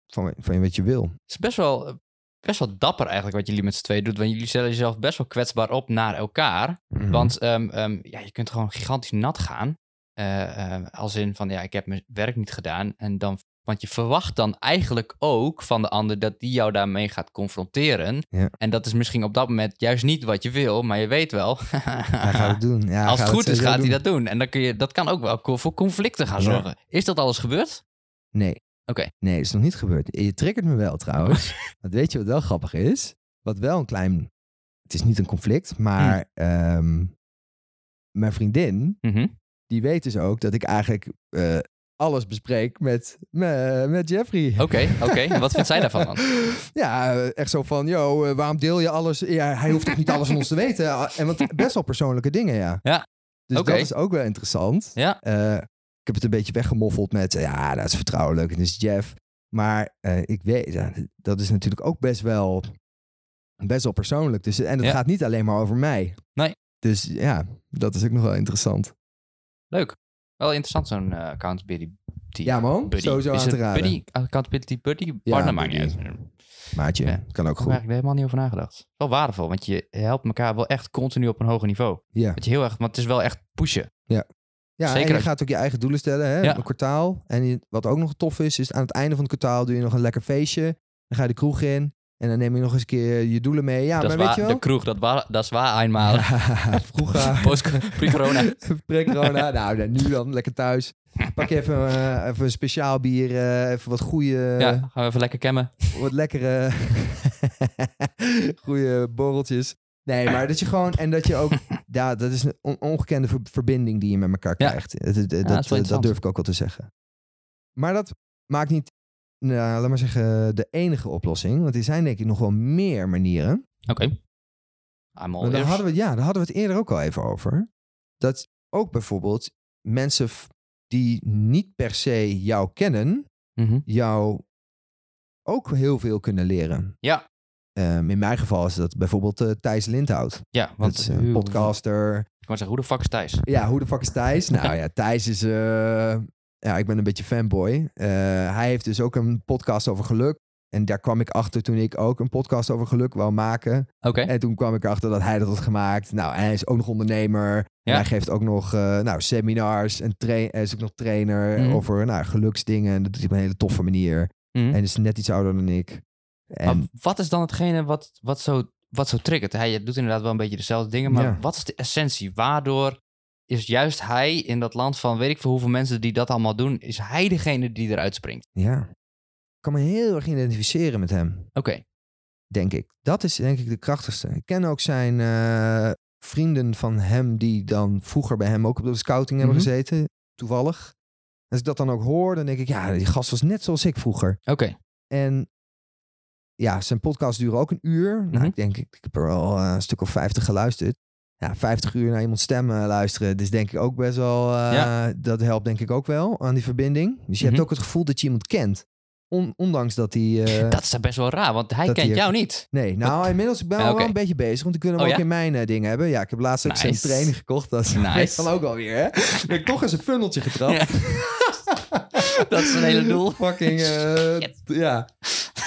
van, van wat je wil. Het is best wel, best wel dapper eigenlijk wat jullie met z'n tweeën doen. Want jullie stellen jezelf best wel kwetsbaar op naar elkaar. Mhm. Want ehm, ehm, ja, je kunt gewoon gigantisch nat gaan. Eh, als in van, ja, ik heb mijn werk niet gedaan. En dan, want je verwacht dan eigenlijk ook van de ander dat die jou daarmee gaat confronteren. Ja. En dat is misschien op dat moment juist niet wat je wil, maar je weet wel. hij gaat het doen. Ja, als het goed is, gaat hij dat doen. En dan kun je, dat kan ook wel voor conflicten gaan Ja. zorgen. Is dat alles gebeurd? Nee. Oké. Nee, dat is nog niet gebeurd. Je triggert me wel trouwens. [LAUGHS] Want weet je wat wel grappig is? Wat wel een klein... Het is niet een conflict, maar ehm, mijn vriendin, Mhm. die weet dus ook dat ik eigenlijk eh, alles bespreek met, me- met Jeffrey. Oké, oké. Wat vindt zij [LAUGHS] daarvan dan? Ja, eh, echt zo van, yo, eh, waarom deel je alles? Ja, hij hoeft toch niet alles van ons te weten? En want best wel persoonlijke dingen, ja. Ja, Dus dat is ook wel interessant. Ja. Ik heb het een beetje weggemoffeld met, eh, ja, dat is vertrouwelijk, het is Jeff. Maar eh, ik weet, dat is natuurlijk ook best wel, best wel persoonlijk. Dus, en het Ja. gaat niet alleen maar over mij. Nee. Dus ja, dat is ook nog wel interessant. Leuk. Wel interessant zo'n eh, accountability. Ja, man. buddy. Sowieso Is aan te raden. Buddy, accountability buddy? Partner maakt niet. Daar Maatje, Ja. kan ook heb ik goed. eigenlijk helemaal niet over nagedacht. Wel waardevol, want je helpt elkaar wel echt continu op een hoger niveau. Ja. Dat je heel erg, want het is wel echt pushen. Ja, Zeker en je gaat ook je eigen doelen stellen, hè? Ja. Een kwartaal. En je- wat ook nog tof is, is aan het einde van het kwartaal doe je nog een lekker feestje. Dan ga je de kroeg in. En dan neem je nog eens een keer je doelen mee. Ja, dat, maar weet je wel? de kroeg, dat, dat is waar eenmaal. [LAUGHS] Vroeger. [LAUGHS] Pre-corona. [LAUGHS] Pre-corona. nou, nou, nu dan lekker thuis. Pak je even, eh, even een speciaal bier. eh, even wat goede, ja, gaan we even lekker kemmen. wat lekkere, goede borreltjes. Nee, maar dat je gewoon, en dat je ook, [LAUGHS] ja, dat is een on- ongekende ver- verbinding die je met elkaar krijgt. Dat, dat, dat durf ik ook wel te zeggen. Maar dat maakt niet, nou, laat maar zeggen, de enige oplossing. Want er zijn denk ik nog wel meer manieren. Oké. Maar daar hadden, we, ja, daar hadden we het eerder ook al even over. Dat ook bijvoorbeeld mensen die niet per se jou kennen, Mhm. jou ook heel veel kunnen leren. Ja. Ehm, in mijn geval is dat bijvoorbeeld eh, Thijs Lindhout. Ja, Dat want is een podcaster. Ik wou zeggen, hoe de fuck is Thijs? Ja, hoe de fuck is Thijs? [LAUGHS] nou ja, Thijs is... eh, ja, ik ben een beetje fanboy. Eh, hij heeft dus ook een podcast over geluk. En daar kwam ik achter toen ik ook een podcast over geluk wou maken. Oké. En toen kwam ik erachter dat hij dat had gemaakt. Nou, en hij is ook nog ondernemer. En Ja. hij geeft ook nog nou, seminars en hij is ook nog trainer Mhm. over nou, geluksdingen. En dat doet hij op een hele toffe manier. Mhm. En is net iets ouder dan ik. En Maar wat is dan hetgene wat, wat, zo, wat zo triggert? Hij doet inderdaad wel een beetje dezelfde dingen, maar Ja. wat is de essentie? Waardoor is juist hij in dat land van weet ik veel hoeveel mensen die dat allemaal doen, is hij degene die eruit springt? ja, ik kan me heel erg identificeren met hem. Oké, denk ik. Dat is denk ik de krachtigste. Ik ken ook zijn eh, vrienden van hem die dan vroeger bij hem ook op de scouting hebben Mhm. gezeten. Toevallig. Als ik dat dan ook hoor, dan denk ik, ja, die gast was net zoals ik vroeger. oké. En ja, zijn podcast duren ook een uur. Nou, Mhm. ik denk, ik heb er al eh, een stuk of vijftig geluisterd. Ja, 50 uur naar iemand stemmen luisteren. Dus denk ik ook best wel, eh, Ja. dat helpt denk ik ook wel aan die verbinding. Dus je Mhm. hebt ook het gevoel dat je iemand kent. on- ondanks dat hij... eh, [LAUGHS] Dat is best wel raar, want hij kent hij- jou niet. Nee, nou, [LAUGHS] inmiddels ben ik wel een beetje bezig, want ik wil hem Oh, ook ja? in mijn eh, dingen hebben. Ja, ik heb laatst ook zijn training gekocht. Dat is Nice. [LAUGHS] dan ook alweer, hè? Ik heb toch eens een funneltje getrapt. Ja. [LAUGHS] Dat is het hele doel. Fucking, eh, ja.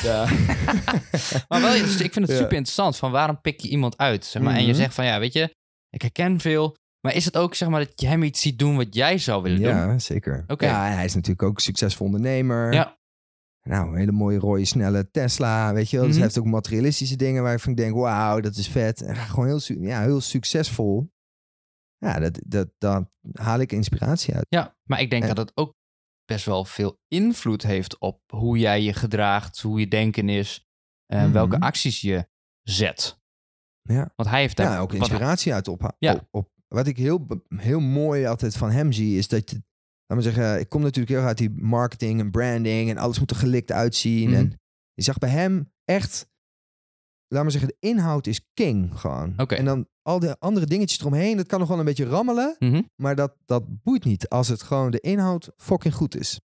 ja. [LAUGHS] Maar wel, dus ik vind het super interessant van waarom pik je iemand uit, zeg maar. En je Mhm. zegt van, ja, weet je, ik herken veel. Maar is het ook, zeg maar, dat je hem iets ziet doen wat jij zou willen doen? Ja, zeker. Oké. Ja, en hij is natuurlijk ook een succesvol ondernemer. Ja. Nou, een hele mooie rode, snelle Tesla, weet je wel. Dus Mhm. hij heeft ook materialistische dingen waarvan ik denk, wauw, dat is vet. En gewoon heel, ja, heel succesvol. Ja, dat, dat, dat haal ik inspiratie uit. Ja, maar ik denk En- dat het ook best wel veel invloed heeft op hoe jij je gedraagt, hoe je denken is, en Mhm. welke acties je zet. Ja. Want hij heeft daar Ja, ook inspiratie uit op, Ja. op, op. Wat ik heel, heel mooi altijd van hem zie, is dat je... Laat maar zeggen, ik kom natuurlijk heel uit die marketing en branding en alles moet er gelikt uitzien. Mhm. En je zag bij hem echt, laat maar zeggen, de inhoud is king gewoon. En dan al die andere dingetjes eromheen, dat kan nog wel een beetje rammelen, Mhm. maar dat, dat boeit niet als het gewoon de inhoud fucking goed is.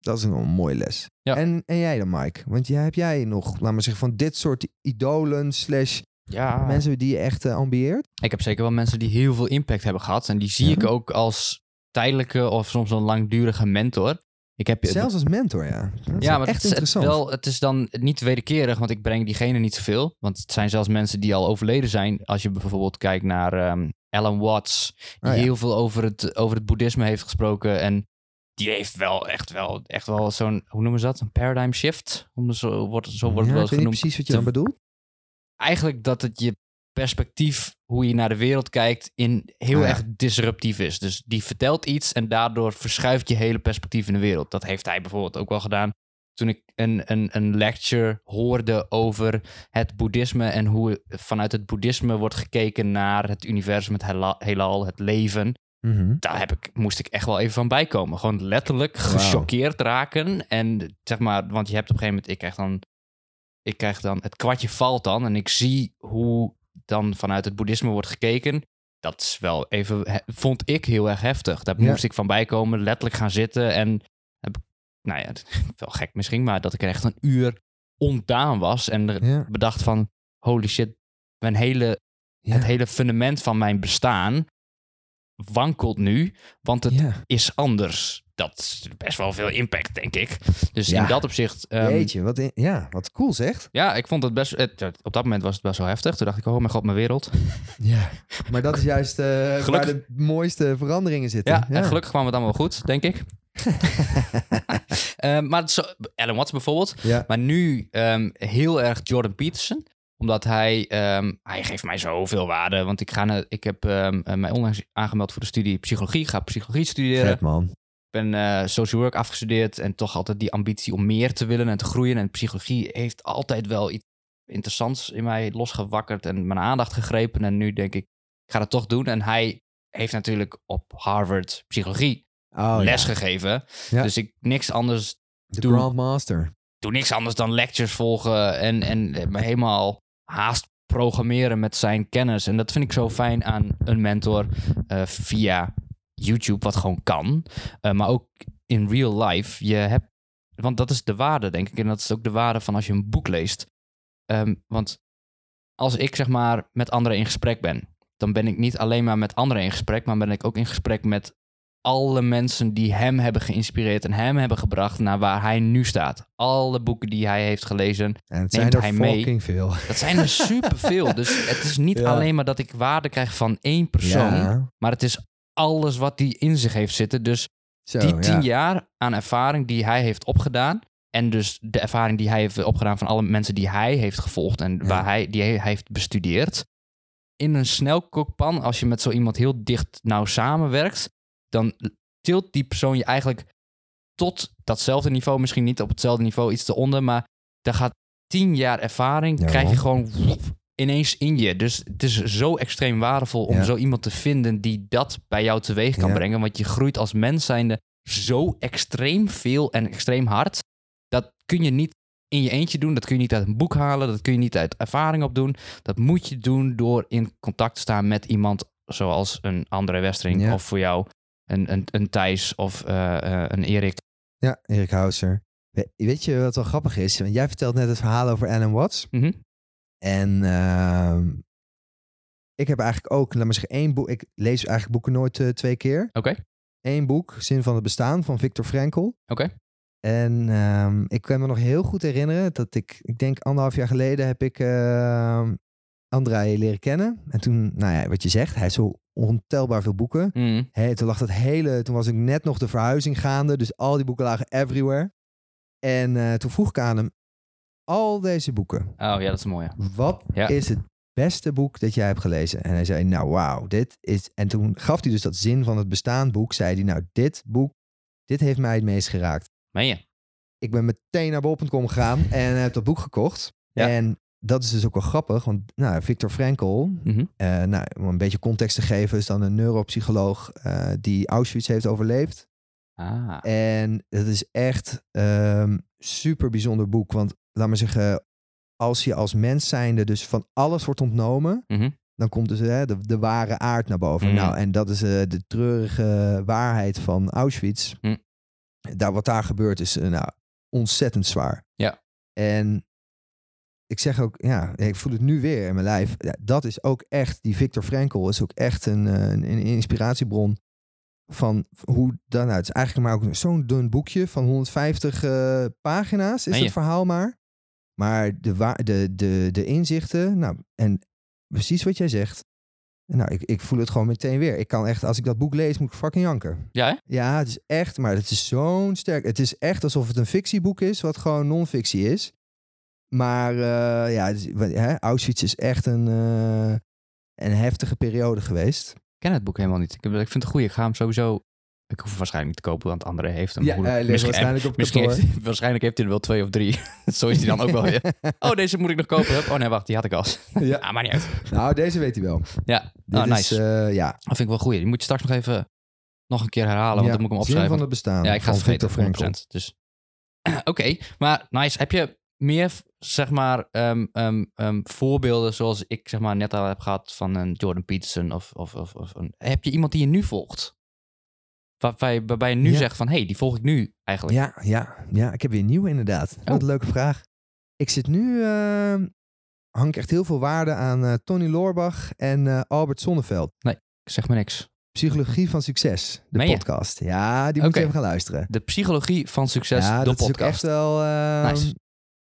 Dat is een mooie les. Ja. En, en jij dan, Mike? Want jij, heb jij nog, laat maar zeggen, van dit soort idolen slash Ja, mensen die je echt eh, ambieert? ik heb zeker wel mensen die heel veel impact hebben gehad. En die zie Ja. ik ook als tijdelijke of soms een langdurige mentor. Ik heb Zelfs als mentor, ja. Dat ja, maar echt het, interessant. wel, het is dan niet wederkerig, want ik breng diegene niet zoveel. Want het zijn zelfs mensen die al overleden zijn. Als je bijvoorbeeld kijkt naar ehm, Alan Watts, die Oh ja. heel veel over het, over het boeddhisme heeft gesproken. En die heeft wel echt wel, echt wel zo'n, hoe noemen ze dat? Een paradigm shift? Om zo wordt, zo wordt ja, het wel ik weet niet genoemd. precies wat je dan bedoelt. Eigenlijk dat het je perspectief, hoe je naar de wereld kijkt, in heel ja. erg disruptief is. Dus die vertelt iets en daardoor verschuift je hele perspectief in de wereld. Dat heeft hij bijvoorbeeld ook wel gedaan. Toen ik een, een, een lecture hoorde over het boeddhisme en hoe vanuit het boeddhisme wordt gekeken naar het universum, het heelal, het leven. Mhm. Daar heb ik, moest ik echt wel even van bijkomen. Gewoon letterlijk gechoqueerd raken. En zeg maar, want je hebt op een gegeven moment, ik krijg dan, ik krijg dan, het kwartje valt dan en ik zie hoe dan vanuit het boeddhisme wordt gekeken. Dat is wel even, vond ik heel erg heftig. Daar Ja. moest ik van bijkomen, letterlijk gaan zitten en heb, nou ja, [LAUGHS] wel gek misschien, maar dat ik er echt een uur ontdaan was en Ja. bedacht van, holy shit, mijn hele het hele fundament van mijn bestaan wankelt nu, want het ja. is anders. Dat is best wel veel impact, denk ik. Dus Ja. in dat opzicht, ehm, Jeetje, wat, in- ja, wat cool zegt. ja, ik vond het best. Het, op dat moment was het best wel heftig. Toen dacht ik, oh mijn god, mijn wereld. [LAUGHS] Ja. Maar dat is juist eh, waar de mooiste veranderingen zitten. Ja, en gelukkig kwam het allemaal goed, denk ik. [LAUGHS] [LAUGHS] Ehm, maar zo, Alan Watts bijvoorbeeld. Ja. Maar nu ehm, heel erg Jordan Peterson omdat hij, ehm, hij geeft mij zoveel waarde. Want ik, ga naar, ik heb eh, mij onlangs aangemeld voor de studie psychologie. Ik ga psychologie studeren. Vet man. Ik ben eh, social work afgestudeerd en toch altijd die ambitie om meer te willen en te groeien. En psychologie heeft altijd wel iets interessants in mij losgewakkerd en mijn aandacht gegrepen. En nu denk ik, ik ga dat toch doen. En hij heeft natuurlijk op Harvard psychologie Oh, les ja. gegeven. Ja. Dus ik niks anders, De doe- Grandmaster. doe niks anders dan lectures volgen en, en me helemaal haast programmeren met zijn kennis. En dat vind ik zo fijn aan een mentor eh, via YouTube, wat gewoon kan. Eh, maar ook in real life. Je hebt, want dat is de waarde, denk ik. En dat is ook de waarde van als je een boek leest. Ehm, want als ik zeg maar met anderen in gesprek ben, dan ben ik niet alleen maar met anderen in gesprek, maar ben ik ook in gesprek met alle mensen die hem hebben geïnspireerd en hem hebben gebracht naar waar hij nu staat. Alle boeken die hij heeft gelezen. En het Neemt zijn er hij mee? fucking veel. Dat zijn er [LAUGHS] superveel. dus het is niet Ja. alleen maar dat ik waarde krijg van één persoon, Ja, maar het is alles wat hij in zich heeft zitten. Dus zo, die tien ja. jaar aan ervaring die hij heeft opgedaan. En dus de ervaring die hij heeft opgedaan van alle mensen die hij heeft gevolgd en waar hij, die hij heeft bestudeerd. In een snelkookpan, als je met zo iemand heel dicht nauw samenwerkt, dan tilt die persoon je eigenlijk tot datzelfde niveau, misschien niet op hetzelfde niveau, iets te onder, maar daar gaat tien jaar ervaring, Ja, krijg je gewoon ineens in je. Dus het is zo extreem waardevol om Ja. zo iemand te vinden die dat bij jou teweeg kan Ja. brengen, want je groeit als mens zijnde zo extreem veel en extreem hard. Dat kun je niet in je eentje doen. Dat kun je niet uit een boek halen. Dat kun je niet uit ervaring opdoen. Dat moet je doen door in contact te staan met iemand zoals een André Westring. Ja. Of voor jou een, een, een Thijs of eh, eh, een Erik. Ja, Erik Houser. We- Weet je wat wel grappig is? Want jij vertelt net het verhaal over Alan Watts. Mhm. En ehm, ik heb eigenlijk ook, laat maar zeggen, één boek. Ik lees eigenlijk boeken nooit eh, twee keer. Oké. Eén boek, Zin van het Bestaan, van Viktor Frankl. Oké. En ehm, ik kan me nog heel goed herinneren dat ik, ik denk anderhalf jaar geleden heb ik ehm Andrei leren kennen. En toen, nou ja, wat je zegt, hij heeft zo ontelbaar veel boeken. Hé, toen lag dat hele, toen was ik net nog de verhuizing gaande, dus al die boeken lagen everywhere. En eh, toen vroeg ik aan hem, al deze boeken, Oh ja, dat is mooi. ja. wat Ja. is het beste boek dat jij hebt gelezen? En hij zei, nou wauw, dit is... En toen gaf hij dus dat zin van het bestaand boek, zei hij, nou dit boek, dit heeft mij het meest geraakt. Meen je? Ik ben meteen naar bol.com gegaan en heb dat boek gekocht. Ja. En dat is dus ook wel grappig, want nou, Viktor Frankl, Mhm. eh, nou, om een beetje context te geven, is dan een neuropsycholoog eh, die Auschwitz heeft overleefd. Ah. En het is echt een super bijzonder boek. Want laat maar zeggen, als je als mens zijnde dus van alles wordt ontnomen, Mhm. dan komt dus hè, de, de ware aard naar boven. Mhm. Nou, en dat is eh, de treurige waarheid van Auschwitz. Daar, wat daar gebeurt is nou, ontzettend zwaar. Ja. En ik zeg ook, ja, ik voel het nu weer in mijn lijf. Ja, dat is ook echt, die Viktor Frankl is ook echt een, eh, een, een inspiratiebron van hoe dan. Nou, het is eigenlijk maar ook zo'n dun boekje van 150 eh, pagina's is het verhaal maar. Maar de, de, de, de inzichten, nou, en precies wat jij zegt. Nou, ik, ik voel het gewoon meteen weer. Ik kan echt, als ik dat boek lees, moet ik fucking janken. Ja, hè? Ja, het is echt, maar het is zo'n sterk. Het is echt alsof het een fictieboek is, wat gewoon non-fictie is. Maar eh, ja, is- hè, Auschwitz is echt een, eh, een heftige periode geweest. Ik ken het boek helemaal niet. Ik, vind het goed. Ik ga hem sowieso... Ik hoef hem waarschijnlijk niet te kopen, want André heeft hem. Ja, hij ligt misschien, waarschijnlijk op misschien heeft, hij- waarschijnlijk heeft hij er wel twee of drie. [LAUGHS] Zo is hij dan ook wel weer. [LAUGHS] Oh, deze moet ik nog kopen. Oh nee, wacht, die had ik al. [LAUGHS] ja. Ah, maar niet uit. Nou, deze weet hij wel. Ja, Dit oh, is, nice. eh, ja. Dat vind ik wel goed. Die moet je straks nog even nog een keer herhalen, want ja, dan moet ik hem opschrijven. van het bestaan. ja, ik ga het vergeten, Viktor Frankl. 100%. Dus, [CLEARS THROAT] oké, maar nice. Heb je meer, zeg maar, ehm, ehm, ehm, voorbeelden zoals ik zeg maar net al heb gehad van een Jordan Peterson of, of, of, of een, heb je iemand die je nu volgt? Waarbij, je- waarbij je nu Ja. zegt van, hé, hey, die volg ik nu eigenlijk. Ja, ja, ja, ik heb weer nieuw inderdaad. Wat Oh. een leuke vraag. Ik zit nu, hang ik echt heel veel waarde aan eh, Tony Loorbach en eh, Albert Sonneveld. Zeg maar niks. Psychologie van Succes, de Meen je? podcast. Ja, die moet je even gaan luisteren. De psychologie van succes, ja, de dat is ook podcast. echt wel... Nice.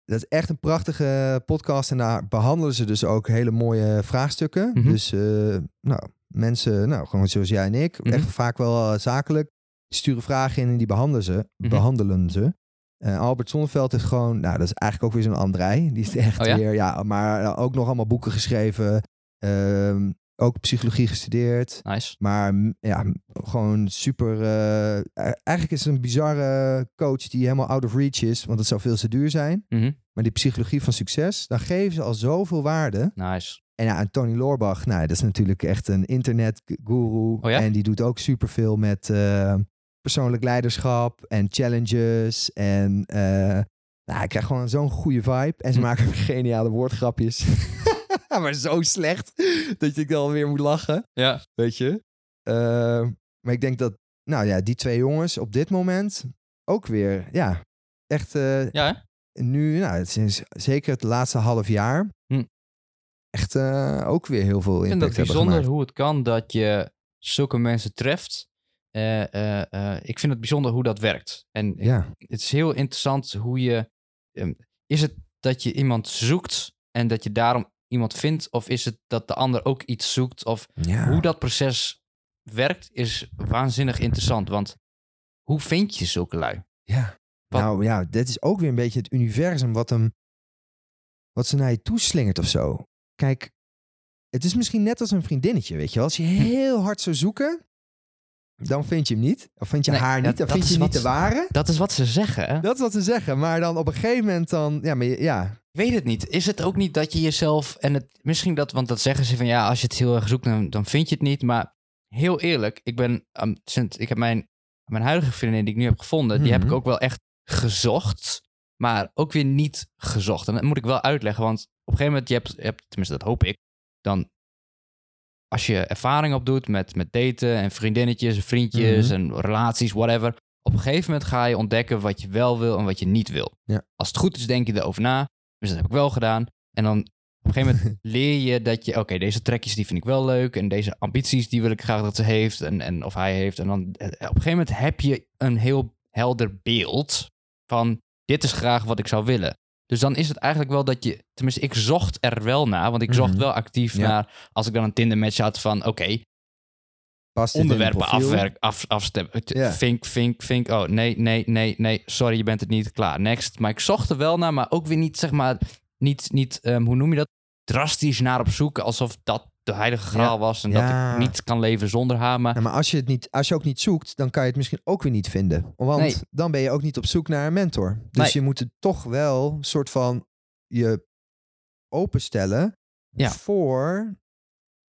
Dat is echt een prachtige podcast. En daar behandelen ze dus ook hele mooie vraagstukken. Mhm. Dus eh, nou, mensen, nou, gewoon zoals jij en ik, Mhm. echt vaak wel eh, zakelijk, sturen vragen in en die behandelen ze. Mhm. behandelen ze. Eh, Albert Sonneveld is gewoon, nou, dat is eigenlijk ook weer zo'n Andrei. Die is echt Oh ja? weer, ja, maar ook nog allemaal boeken geschreven. Ehm, ook psychologie gestudeerd. Nice. Maar m- ja, gewoon super. eh, e- eigenlijk is het een bizarre coach die helemaal out of reach is, want het zou veel te duur zijn. Mhm. Maar die psychologie van succes, dan geven ze al zoveel waarde. Nice. En ja, en Tony Loorbach, nou, dat is natuurlijk echt een internetguru. Oh ja? En die doet ook superveel met eh, persoonlijk leiderschap en challenges. En eh, nou, ik krijg gewoon zo'n goede vibe. En ze Hm. maken [LAUGHS] geniale woordgrapjes. [LAUGHS] [LAUGHS] maar zo slecht [LAUGHS] dat je dan weer moet lachen. Ja. Weet je? Eh, maar ik denk dat, nou ja, die twee jongens op dit moment ook weer, ja, echt eh, Ja, hè? nu, nou, het is zeker het laatste half jaar, Hm. echt eh, ook weer heel veel Ik vind impact het hebben bijzonder hoe het kan dat je zulke mensen treft. Eh, ik vind het bijzonder hoe dat werkt. En ik- Ja, het is heel interessant hoe je. ehm, is het dat je iemand zoekt en dat je daarom iemand vindt? Of is het dat de ander ook iets zoekt? Of ja. hoe dat proces werkt, is waanzinnig interessant. Want hoe vind je zulke lui? ja. Wat- Nou ja, dit is ook weer een beetje het universum wat hem, wat ze naar je toeslingert of zo. Kijk, het is misschien net als een vriendinnetje, weet je wel. Als je heel hard zou zoeken, dan vind je hem niet. Of vind je Nee, haar dat- niet, dan dat vind je niet de ware. Dat is wat ze zeggen. Hè? Dat is wat ze zeggen. Maar dan op een gegeven moment dan, ja, maar ja, weet het niet. Is het ook niet dat je jezelf en het misschien dat, want dat zeggen ze van ja, als je het heel erg zoekt, dan, dan vind je het niet. Maar heel eerlijk, ik ben, ehm, sinds ik heb mijn, mijn huidige vriendin die ik nu heb gevonden, die heb Mhm. ik ook wel echt gezocht, maar ook weer niet gezocht. En dat moet ik wel uitleggen, want op een gegeven moment, je hebt, je hebt tenminste dat hoop ik, dan als je ervaring opdoet met, met daten en vriendinnetjes en vriendjes Mhm. en relaties, whatever. Op op een gegeven moment ga je ontdekken wat je wel wil en wat je niet wil. Ja. Als het goed is, denk je erover na. Dus dat heb ik wel gedaan. En dan op een gegeven moment [LAUGHS] leer je dat je, oké, deze trekjes die vind ik wel leuk. En deze ambities die wil ik graag dat ze heeft. En, en of hij heeft. En dan eh, op een gegeven moment heb je een heel helder beeld van dit is graag wat ik zou willen. Dus dan is het eigenlijk wel dat je, tenminste, ik zocht er wel naar, want ik zocht Mhm. wel actief Ja. naar, als ik dan een Tinder match had van, oké, Past onderwerpen afwerk, af, afstemmen. Ja. Vink, vink, vink. Oh, nee, nee, nee, nee. Sorry, je bent het niet. Klaar, next. Maar ik zocht er wel naar, maar ook weer niet, zeg maar, niet, niet ehm, hoe noem je dat? Drastisch naar op zoek, alsof dat de heilige graal was en Ja. dat ik niet kan leven zonder haar. Maar Ja, maar als je, het niet, als je ook niet zoekt, dan kan je het misschien ook weer niet vinden. Want Nee. dan ben je ook niet op zoek naar een mentor. Dus Nee. je moet het toch wel een soort van je openstellen Ja. voor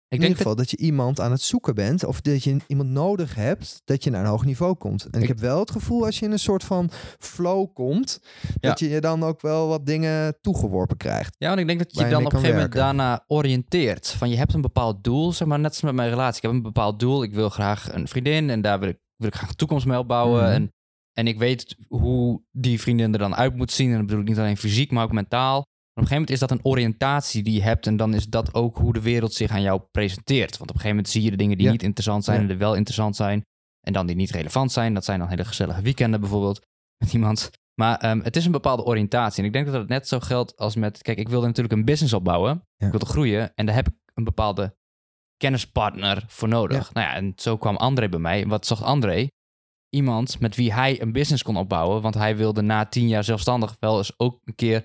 in denk ieder geval dat je iemand aan het zoeken bent. Of dat je iemand nodig hebt dat je naar een hoog niveau komt. En ik, Ik- heb wel het gevoel als je in een soort van flow komt, dat je je dan ook wel wat dingen toegeworpen krijgt. Ja, want ik denk dat je dan op een gegeven moment daarna oriënteert. Van je hebt een bepaald doel, zeg maar net als met mijn relatie. Ik heb een bepaald doel. Ik wil graag een vriendin en daar wil ik, wil ik graag een toekomst mee opbouwen. Mhm. En, en ik weet hoe die vriendin er dan uit moet zien. En dat bedoel ik niet alleen fysiek, maar ook mentaal. Op een gegeven moment is dat een oriëntatie die je hebt. En dan is dat ook hoe de wereld zich aan jou presenteert. Want op een gegeven moment zie je de dingen die Ja. niet interessant zijn Ja. en die wel interessant zijn. En dan die niet relevant zijn. Dat zijn dan hele gezellige weekenden bijvoorbeeld [LAUGHS] met iemand. Maar ehm, het is een bepaalde oriëntatie. En ik denk dat het net zo geldt als met... Kijk, ik wilde natuurlijk een business opbouwen. Ja. Ik wilde groeien. En daar heb ik een bepaalde kennispartner voor nodig. Nou ja, en zo kwam André bij mij. Wat zocht André? Iemand met wie hij een business kon opbouwen. Want hij wilde na tien jaar zelfstandig wel eens ook een keer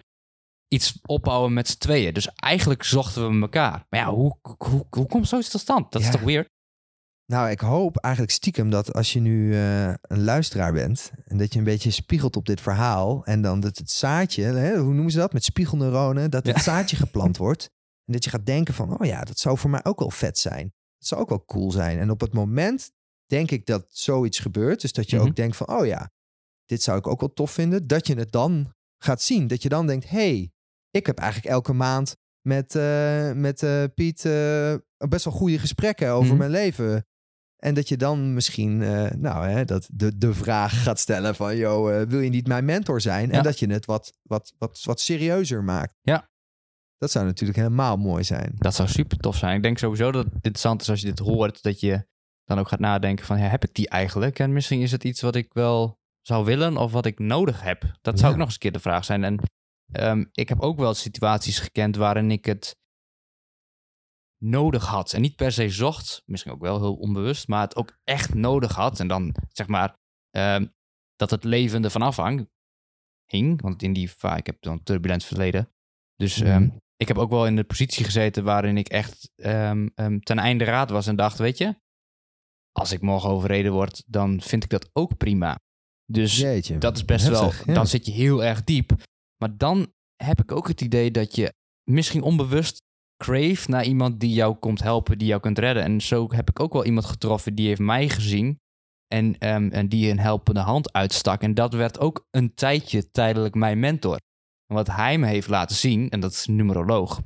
iets opbouwen met z'n tweeën. Dus eigenlijk zochten we elkaar. Maar ja, hoe, hoe, hoe komt zoiets tot stand? Dat Ja. is toch weird? Nou, ik hoop eigenlijk stiekem dat als je nu eh, een luisteraar bent en dat je een beetje spiegelt op dit verhaal en dan dat het zaadje, hè, hoe noemen ze dat, met spiegelneuronen, dat het Ja. zaadje geplant [LAUGHS] wordt en dat je gaat denken van, oh ja, dat zou voor mij ook wel vet zijn. Dat zou ook wel cool zijn. En op het moment denk ik dat zoiets gebeurt, dus dat je Mhm. ook denkt van, oh ja, dit zou ik ook wel tof vinden, dat je het dan gaat zien. Dat je dan denkt, hey, ik heb eigenlijk elke maand met, eh, met eh, Piet eh, best wel goede gesprekken over Mhm. mijn leven. En dat je dan misschien, nou, hè, dat de, de vraag gaat stellen van, yo, eh, wil je niet mijn mentor zijn? Ja. En dat je het wat, wat, wat, wat serieuzer maakt. Ja. Dat zou natuurlijk helemaal mooi zijn. Dat zou super tof zijn. Ik denk sowieso dat het interessant is als je dit hoort, dat je dan ook gaat nadenken van, ja, heb ik die eigenlijk? En misschien is het iets wat ik wel zou willen of wat ik nodig heb. Dat zou Ja. ook nog eens een keer de vraag zijn. En ehm, ik heb ook wel situaties gekend waarin ik het nodig had. En niet per se zocht, misschien ook wel heel onbewust, maar het ook echt nodig had. En dan zeg maar ehm, dat het leven ervan afhang, hing. Want in die va- ik heb dan een turbulent verleden. Dus Mhm. ehm, ik heb ook wel in de positie gezeten waarin ik echt ten einde raad was en dacht, weet je, als ik morgen overreden word, dan vind ik dat ook prima. Dus Jeetje. dat is best Heftig, wel, ja. dan zit je heel erg diep. Maar dan heb ik ook het idee dat je misschien onbewust crave naar iemand die jou komt helpen, die jou kunt redden. En zo heb ik ook wel iemand getroffen die heeft mij gezien en, ehm, en die een helpende hand uitstak. En dat werd ook een tijdje tijdelijk mijn mentor. En wat hij me heeft laten zien, en dat is een numeroloog.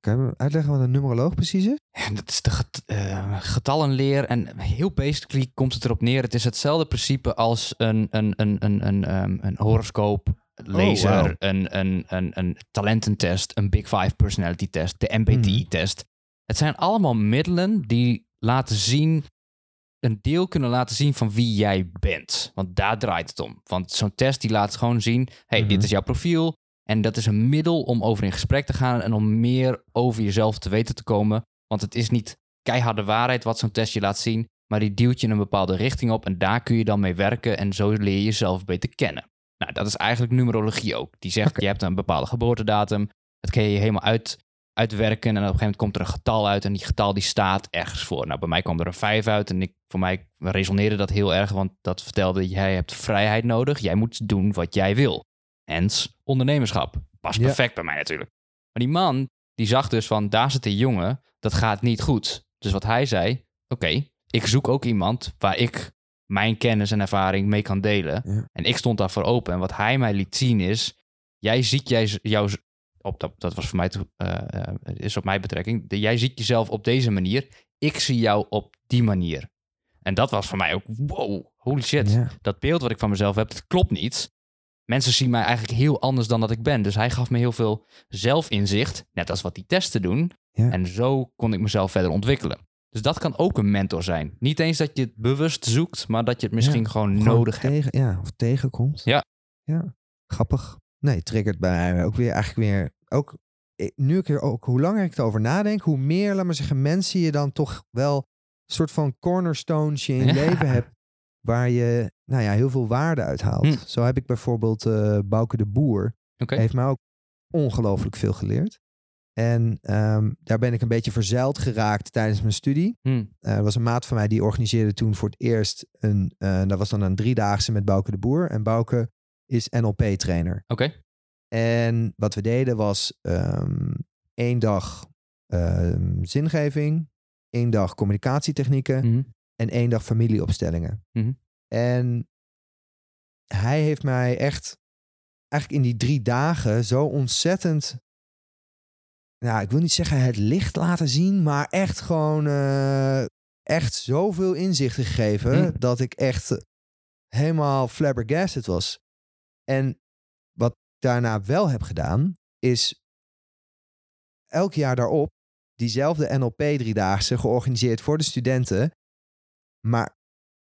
Kan je me uitleggen wat een numeroloog precies is? En dat is de get- eh, getallenleer. En heel basically komt het erop neer. Het is hetzelfde principe als een, een, een, een, een, ehm, een horoscoop, laser, wauw. een, een, een, een talententest, een Big Five personality test, de MBTI-test. Het zijn allemaal middelen die laten zien, een deel kunnen laten zien van wie jij bent. Want daar draait het om. Want zo'n test die laat gewoon zien, hey, dit is jouw profiel. En dat is een middel om over in gesprek te gaan en om meer over jezelf te weten te komen. Want het is niet keiharde waarheid wat zo'n test je laat zien, maar die duwt je een bepaalde richting op en daar kun je dan mee werken en zo leer je jezelf beter kennen. Nou, dat is eigenlijk numerologie ook. Die zegt, Oké. je hebt een bepaalde geboortedatum, dat kun je helemaal uit, uitwerken en op een gegeven moment komt er een getal uit en die getal die staat ergens voor. Nou, bij mij kwam er een 5 uit en ik, voor mij resoneerde dat heel erg, want dat vertelde, jij hebt vrijheid nodig, jij moet doen wat jij wil. Hens, ondernemerschap. Past Ja. perfect bij mij natuurlijk. Maar die man, die zag dus van, daar zit een jongen, dat gaat niet goed. Dus wat hij zei, oké, ik zoek ook iemand waar ik mijn kennis en ervaring mee kan delen. Ja. En ik stond daarvoor open. En wat hij mij liet zien is, jij ziet jij, jouw, op dat, dat was voor mij, eh, eh, is op mijn betrekking, De- jij ziet jezelf op deze manier, ik zie jou op die manier. En dat was voor mij ook, wow, holy shit. Ja. Dat beeld wat ik van mezelf heb, dat klopt niet. Mensen zien mij eigenlijk heel anders dan dat ik ben. Dus hij gaf me heel veel zelfinzicht, net als wat die testen doen. Ja. En zo kon ik mezelf verder ontwikkelen. Dus dat kan ook een mentor zijn. Niet eens dat je het bewust zoekt, maar dat je het misschien gewoon, Gewoon nodig hebt. Ja, of tegenkomt. Ja. Ja, grappig. Nee, triggert bij mij ook weer eigenlijk weer... Ook, nu ik er ook, hoe langer ik erover nadenk, hoe meer, laat maar zeggen, mensen je dan toch wel een soort van cornerstones je in je Ja. leven hebt, waar je, nou ja, heel veel waarde uithaalt. Hm. Zo heb ik bijvoorbeeld eh Bouke de Boer, Oké. heeft mij ook ongelooflijk veel geleerd. En ehm, daar ben ik een beetje verzeild geraakt tijdens mijn studie. Hm. Eh, er was een maat van mij die organiseerde toen voor het eerst een, eh, dat was dan een driedaagse met Bouke de Boer. En Bouke is NLP-trainer. Oké. En wat we deden was ehm, één dag ehm, zingeving, één dag communicatietechnieken Mhm. en één dag familieopstellingen. Mhm. En hij heeft mij echt, eigenlijk in die drie dagen zo ontzettend, nou, ik wil niet zeggen het licht laten zien, maar echt gewoon, eh, echt zoveel inzichten gegeven Mhm. dat ik echt helemaal flabbergasted was. En wat ik daarna wel heb gedaan, is elk jaar daarop diezelfde NLP-driedaagse georganiseerd voor de studenten. Maar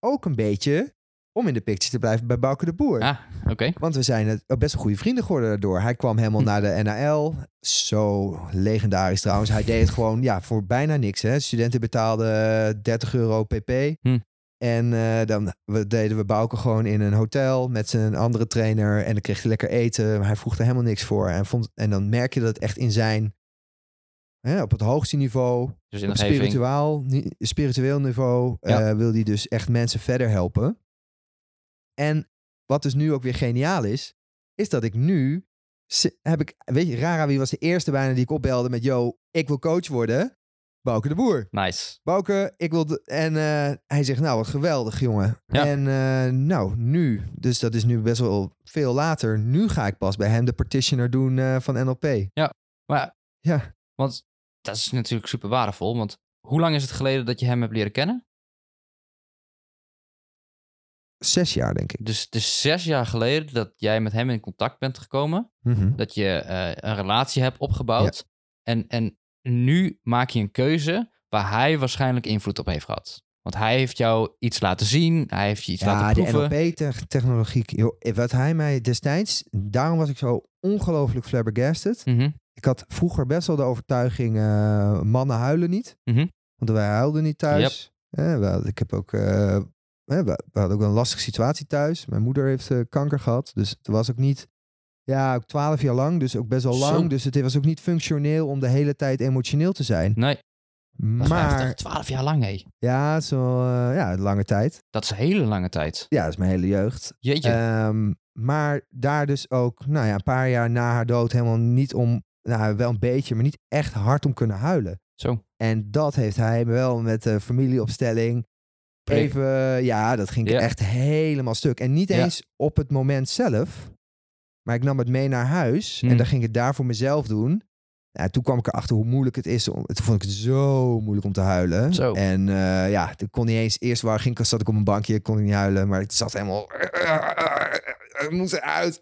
ook een beetje om in de picture te blijven bij Bouke de Boer. Ah, oké. Want we zijn het ook best wel goede vrienden geworden daardoor. Hij kwam helemaal Hm. naar de NAL. Zo legendarisch trouwens. Hij deed het gewoon ja, voor bijna niks. Hè. Studenten betaalden 30 euro pp. Hm. En eh, dan we, deden we Bouke gewoon in een hotel met zijn andere trainer. En dan kreeg hij lekker eten. Hij vroeg er helemaal niks voor. En, vond, en dan merk je dat het echt in zijn... Hè, op het hoogste niveau, Dus in op spiritueel, spiritueel niveau Ja. eh, wil hij dus echt mensen verder helpen. En wat dus nu ook weer geniaal is, is dat ik nu heb ik, weet je, Rara, wie was de eerste bijna die ik opbelde met, yo, ik wil coach worden? Bouke de Boer. Nice. Bouke, ik wil, de- en eh, hij zegt, nou, wat geweldig, jongen. Ja. En eh, nou, nu, dus dat is nu best wel veel later, nu ga ik pas bij hem de partitioner doen eh, van NLP. Maar Ja, Want dat is natuurlijk super waardevol. Want hoe lang is het geleden dat je hem hebt leren kennen? Zes jaar, denk ik. Dus het is zes jaar geleden dat jij met hem in contact bent gekomen. Mhm. Dat je eh, een relatie hebt opgebouwd. En, en nu maak je een keuze waar hij waarschijnlijk invloed op heeft gehad. Want hij heeft jou iets laten zien. Hij heeft je iets Ja, laten de proeven. NLP-technologie. Wat hij mij destijds... Daarom was ik zo ongelooflijk flabbergasted. Mhm, Ik had vroeger best wel de overtuiging... eh, mannen huilen niet. Mhm. Want wij huilden niet thuis. Eh, we hadden- ik heb ook... eh, eh, we, we hadden ook een lastige situatie thuis. Mijn moeder heeft eh, kanker gehad. Dus het was ook niet... Ja, ook twaalf jaar lang. Dus ook best wel Zo. lang. Dus het was ook niet functioneel om de hele tijd emotioneel te zijn. Nee, Maar twaalf jaar lang, hé. ja, zo, eh, ja, lange tijd. Dat is een hele lange tijd. Ja, dat is mijn hele jeugd. Jeetje. Ehm, maar daar dus ook, nou ja, een paar jaar na haar dood helemaal niet om, nou wel een beetje, maar niet echt hard om kunnen huilen. Zo. En dat heeft hij wel met de familieopstelling Prik. even, ja, dat ging Ja. echt helemaal stuk. En niet eens op het moment zelf, maar ik nam het mee naar huis Hmm. en dan ging ik het daar voor mezelf doen. Ja, toen kwam ik erachter hoe moeilijk het is. Om, toen vond ik het zo moeilijk om te huilen. Zo. En eh, ja, toen kon niet eens. Eerst waar ging, zat ik op een bankje, kon ik niet huilen. Maar het zat helemaal. Het moest eruit.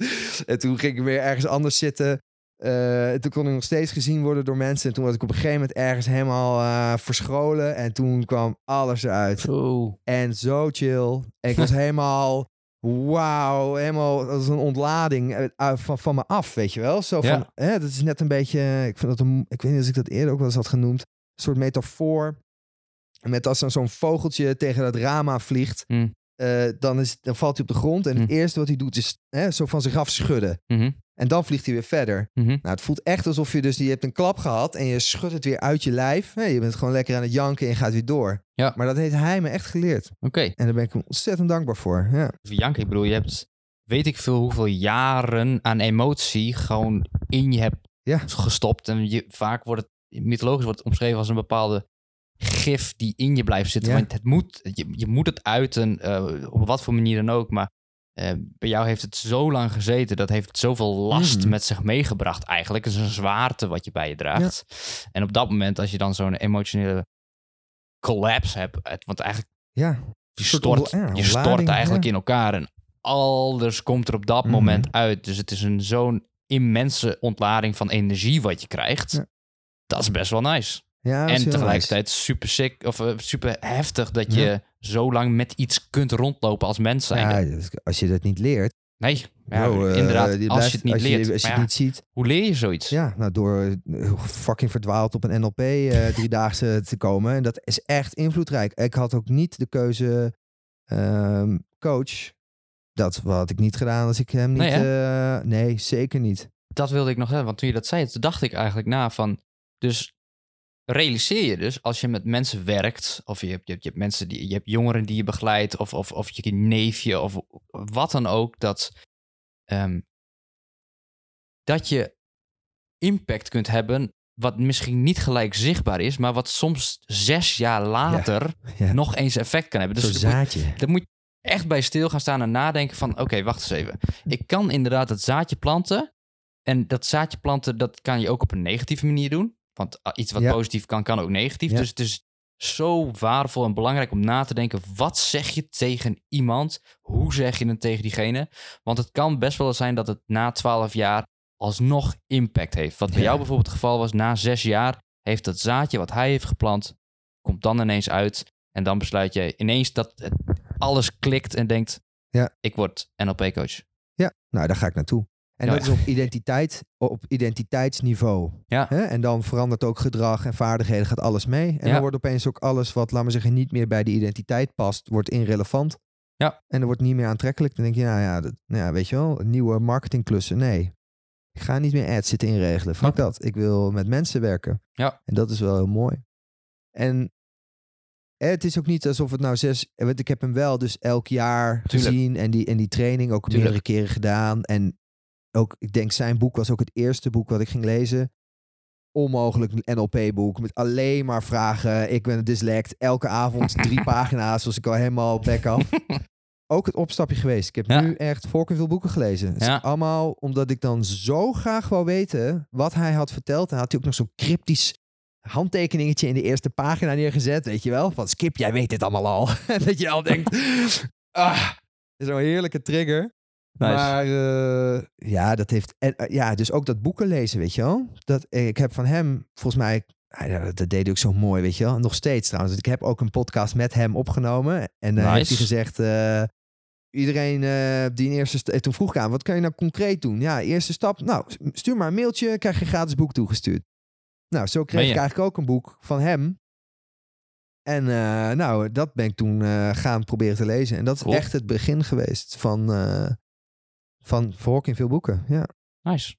En toen ging ik weer ergens anders zitten. Eh, en toen kon ik nog steeds gezien worden door mensen. En toen was ik op een gegeven moment ergens helemaal eh, verscholen. En toen kwam alles eruit. Zo. En zo chill. En ik was [LAUGHS] helemaal. Wauw, helemaal als een ontlading eh, van, van me af, weet je wel? Zo van, Ja. hè, dat is net een beetje, ik vind dat een, ik weet niet of ik dat eerder ook wel eens had genoemd, een soort metafoor. Met als dan zo'n vogeltje tegen dat raam aan vliegt, eh, dan, is, dan valt hij op de grond en het Hmm. eerste wat hij doet is hè, zo van zich af schudden. Mhm, En dan vliegt hij weer verder. mhm. Nou, het voelt echt alsof je dus, je hebt een klap gehad en je schudt het weer uit je lijf. Je bent gewoon lekker aan het janken en je gaat weer door. Ja. Maar dat heeft hij me echt geleerd. Oké. En daar ben ik hem ontzettend dankbaar voor. Ja. Janke, ik bedoel, je hebt weet ik veel hoeveel jaren aan emotie gewoon in je hebt Ja. gestopt. En je, vaak wordt het, mythologisch wordt het omschreven als een bepaalde gif die in je blijft zitten. Ja. Want het moet, je, je moet het uiten, eh, op wat voor manier dan ook. Maar eh, bij jou heeft het zo lang gezeten, dat heeft zoveel last Mhm. met zich meegebracht eigenlijk. Het is een zwaarte wat je bij je draagt. En op dat moment, als je dan zo'n emotionele collapse hebt, het, want eigenlijk Ja, Je stort, ja, je stort eigenlijk in elkaar en alles komt er op dat Mhm. moment uit. Dus het is een zo'n immense ontlading van energie wat je krijgt. Dat is best wel nice. ja en tegelijkertijd super sick of eh, super heftig dat je. Zo lang met iets kunt rondlopen als mens zijn. Ja, dus als je dat niet leert, Nee, ja, eh, inderdaad. als je het niet als leert. je, als je het ja, niet ziet, Hoe leer je zoiets? ja, nou door eh, fucking verdwaald op een NLP eh [LAUGHS] driedaagse te komen. En dat is echt invloedrijk. Ik had ook niet de keuze ehm, coach. Dat had ik niet gedaan als ik hem niet... Nee, nee, zeker niet. Dat wilde ik nog zeggen, want toen je dat zei, toen dacht ik eigenlijk na van... Dus realiseer je dus, als je met mensen werkt... of je hebt, je hebt, je hebt mensen die... je hebt jongeren die je begeleidt... of, of, of je neefje of wat dan ook... dat, ehm, dat je impact kunt hebben... wat misschien niet gelijk zichtbaar is... maar wat soms zes jaar later [LAUGHS] Ja. nog eens effect kan hebben. Zo'n Dus dan moet- zaadje. daar moet je echt bij stil gaan staan en nadenken van... oké, wacht eens even. Ik kan inderdaad het zaadje planten. En dat zaadje planten, dat kan je ook op een negatieve manier doen. Want ah, iets wat Ja. positief kan, kan ook negatief. Ja. Dus het is zo waardevol en belangrijk om na te denken... wat zeg je tegen iemand? Hoe zeg je het tegen diegene? Want het kan best wel zijn dat het na twaalf jaar alsnog impact heeft. Wat bij Ja. jou bijvoorbeeld het geval was, na zes jaar... heeft dat zaadje wat hij heeft geplant, komt dan ineens uit... En dan besluit je ineens dat het alles klikt en denkt: Ja. ik word NLP-coach. Ja, nou daar ga ik naartoe. En Ja, dat ja. is op, identiteit, op identiteitsniveau. Ja. Hè? En dan verandert ook gedrag en vaardigheden, gaat alles mee. En dan wordt opeens ook alles wat, laten we zeggen, niet meer bij de identiteit past, wordt irrelevant. Ja. En dan wordt niet meer aantrekkelijk. Dan denk je, nou ja, dat, nou ja weet je wel, nieuwe marketingklussen. Nee, ik ga niet meer ads zitten inregelen. Fuck dat. Ik wil met mensen werken. Ja. En dat is wel heel mooi. En het is ook niet alsof het nou zes... Want ik heb hem wel dus elk jaar Tuurlijk. gezien. En die, en die training ook Tuurlijk. meerdere keren gedaan. En ook, ik denk zijn boek was ook het eerste boek wat ik ging lezen. Onmogelijk NLP-boek met alleen maar vragen. Ik ben een dyslect. Elke avond [LAUGHS] drie pagina's, zoals ik al helemaal back af. [LAUGHS] Ook het opstapje geweest. Ik heb Ja. nu echt fucking veel boeken gelezen. Het is allemaal omdat ik dan zo graag wou weten wat hij had verteld. En had hij ook nog zo'n cryptisch handtekeningetje in de eerste pagina neergezet. Weet je wel? Van Skip, jij weet dit allemaal al. [LAUGHS] Dat je al denkt, ah, zo'n heerlijke trigger. Maar eh, ja, dat heeft. En, eh, ja, dus ook dat boeken lezen, weet je wel. Dat, ik heb van hem, volgens mij, dat deed hij ook zo mooi, weet je wel. Nog steeds trouwens. Ik heb ook een podcast met hem opgenomen. En eh, heeft Nice. hij gezegd. iedereen die een eerste. st- Toen vroeg ik aan, wat kan je nou concreet doen? Ja, eerste stap. Nou, stuur maar een mailtje, krijg je een gratis boek toegestuurd. Nou, zo kreeg ik eigenlijk ook een boek van hem. En nou, dat ben ik toen gaan proberen te lezen. En dat is Cool. echt het begin geweest van, van Verhok in veel boeken. Ja. Nice.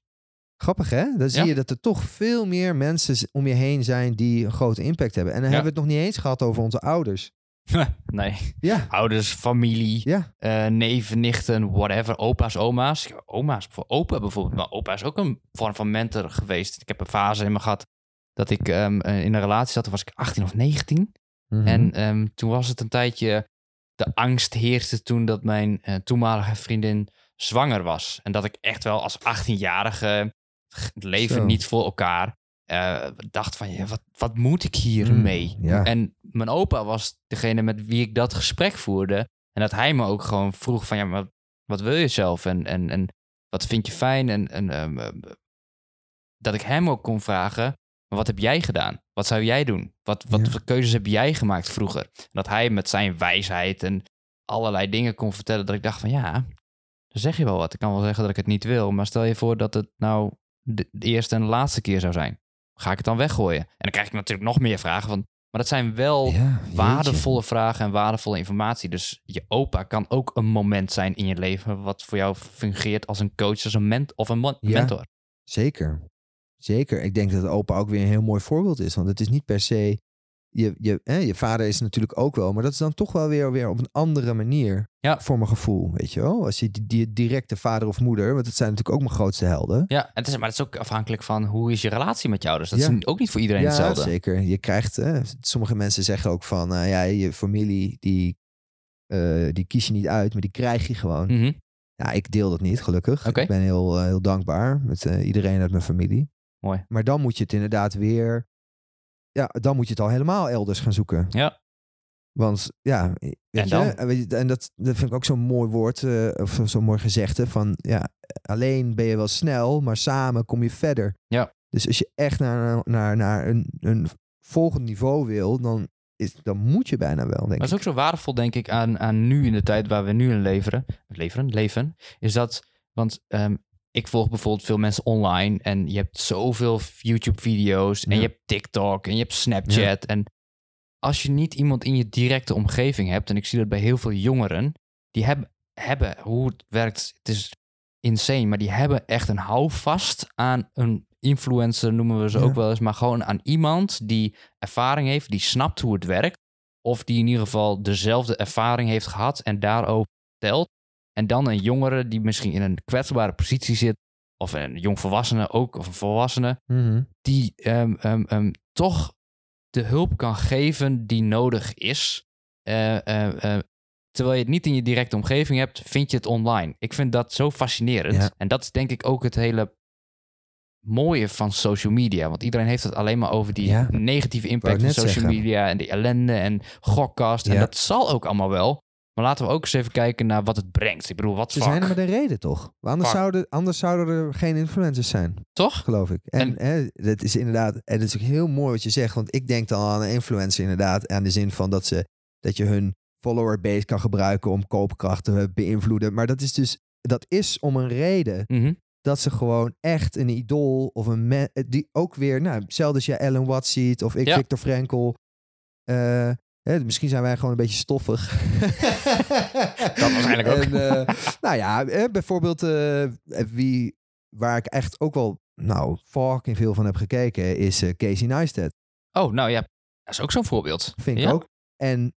Grappig hè? Dan zie Ja. je dat er toch veel meer mensen om je heen zijn die een grote impact hebben. En dan Ja. hebben we het nog niet eens gehad over onze ouders. [LAUGHS] nee. Ja, Ouders, familie, ja, eh, neven, nichten, whatever. Opa's, oma's. Oma's, voor opa bijvoorbeeld. Maar opa is ook een vorm van mentor geweest. Ik heb een fase in me gehad dat ik ehm, eh, in een relatie zat. Toen was ik 18 of 19. Mhm. En ehm, toen was het een tijdje... De angst heerste toen dat mijn eh, toenmalige vriendin zwanger was. En dat ik echt wel als 18-jarige het leven Zo. niet voor elkaar eh, dacht van... Ja, wat, wat moet ik hier Mm, ja. En mijn opa was degene met wie ik dat gesprek voerde. En dat hij me ook gewoon vroeg van... Ja, maar wat, wat wil je zelf? En, en, en wat vind je fijn? En, en ehm, ehm, dat ik hem ook kon vragen... Maar wat heb jij gedaan? Wat zou jij doen? Wat, wat Ja. voor keuzes heb jij gemaakt vroeger? En dat hij met zijn wijsheid en allerlei dingen kon vertellen... dat ik dacht van ja, zeg je wel wat. Ik kan wel zeggen dat ik het niet wil. Maar stel je voor dat het nou de, eerste en de laatste keer zou zijn. Ga ik het dan weggooien? En dan krijg ik natuurlijk nog meer vragen van... Maar dat zijn wel Ja, waardevolle vragen en waardevolle informatie. Dus je opa kan ook een moment zijn in je leven... wat voor jou fungeert als een coach, als een ment of een Ja. mentor. Zeker. Zeker. Ik denk dat opa ook weer een heel mooi voorbeeld is. Want het is niet per se... Je, je, hè, je vader is natuurlijk ook wel, maar dat is dan toch wel weer, weer op een andere manier. Ja. Voor mijn gevoel, weet je wel. Als je die, die directe vader of moeder, want het zijn natuurlijk ook mijn grootste helden. Ja, het is, maar het is ook afhankelijk van hoe is je relatie met je ouders. Dat Ja. is ook niet voor iedereen ja, hetzelfde. zeker. Je krijgt, hè, sommige mensen zeggen ook van, eh, ja, je familie, die, eh, die kies je niet uit, maar die krijg je gewoon. Mhm. Ja, ik deel dat niet, gelukkig. Ik ben heel, eh, heel dankbaar met eh, iedereen uit mijn familie. Mooi. Maar dan moet je het inderdaad weer, ja, dan moet je het al helemaal elders gaan zoeken. Ja. Want ja, weet En dan? weet je, en dat, dat vind ik ook zo'n mooi woord, eh, of zo- zo'n mooi gezegde van ja, alleen ben je wel snel, maar samen kom je verder. Ja. Dus als je echt naar, naar, naar een, een volgend niveau wil, dan, is, dan moet je bijna wel, denk Maar dat is ook zo waardevol, denk ik, aan, aan nu in de tijd waar we nu in leveren, leveren, leven, is dat, want ehm, ik volg bijvoorbeeld veel mensen online en je hebt zoveel YouTube-video's en Ja. je hebt TikTok en je hebt Snapchat. En als je niet iemand in je directe omgeving hebt, en ik zie dat bij heel veel jongeren, die hebben, hebben hoe het werkt, het is insane, maar die hebben echt een houvast aan een influencer, noemen we ze Ja. ook wel eens, maar gewoon aan iemand die ervaring heeft, die snapt hoe het werkt, of die in ieder geval dezelfde ervaring heeft gehad en daarover vertelt. En dan een jongere die misschien in een kwetsbare positie zit, of een jongvolwassene ook, of een volwassene, Mhm. die ehm, ehm, ehm, toch de hulp kan geven die nodig is. Eh, eh, eh, terwijl je het niet in je directe omgeving hebt, vind je het online. Ik vind dat zo fascinerend. Ja. En dat is denk ik ook het hele mooie van social media. Want iedereen heeft het alleen maar over die Ja. negatieve impact van social zeggen. media en die ellende en gokkast. En dat zal ook allemaal wel. Maar laten we ook eens even kijken naar wat het brengt. Ik bedoel, wat Ze fuck. zijn er met een reden, toch? Anders Fuck. zouden, anders zouden er geen influencers zijn, Toch? geloof ik. En, hè, dat is inderdaad, en dat is ook heel mooi wat je zegt, want ik denk dan aan een influencer inderdaad, aan de zin van dat, ze, dat je hun follower base kan gebruiken om koopkracht te beïnvloeden. Maar dat is dus, dat is om een reden Mhm. dat ze gewoon echt een idool of een die ook weer, nou, hetzelfde als je Ellen Watts ziet of ik Ja. Victor Frenkel. Eh, hè, misschien zijn wij gewoon een beetje stoffig. [LAUGHS] Dat waarschijnlijk ook. En, eh, nou ja, bijvoorbeeld eh, wie, waar ik echt ook wel, nou, fucking veel van heb gekeken, is eh, Casey Neistat. Oh, nou ja. Dat is ook zo'n voorbeeld. Vind ik Ja. ook. En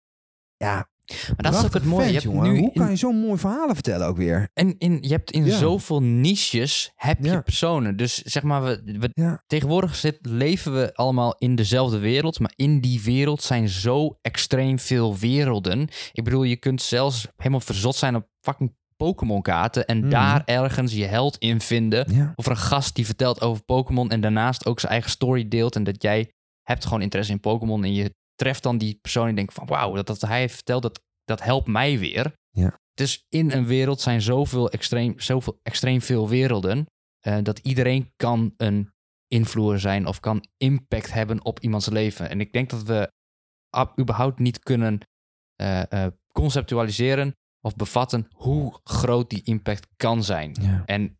ja, Maar dat is ook het mooie. Je hebt nu Hoe kan je zo'n mooi verhalen vertellen ook weer? En in, je hebt in Ja. zoveel niches heb je Ja. personen. Dus zeg maar, we, we, Ja. tegenwoordig zit, leven we allemaal in dezelfde wereld. Maar in die wereld zijn zo extreem veel werelden. Ik bedoel, je kunt zelfs helemaal verzot zijn op fucking Pokémon kaarten. En Mhm. daar ergens je held in vinden. Ja. Of er een gast die vertelt over Pokémon. En daarnaast ook zijn eigen story deelt. En dat jij hebt gewoon interesse in Pokémon. En je treft dan die persoon en denkt van... Wauw, dat, dat hij vertelt, dat, dat helpt mij weer. Ja. Dus in een wereld zijn zoveel extreem, zoveel extreem veel werelden. eh, dat iedereen kan een invloer zijn of kan impact hebben op iemands leven. En ik denk dat we überhaupt niet kunnen eh, eh, conceptualiseren of bevatten hoe groot die impact kan zijn. Ja. En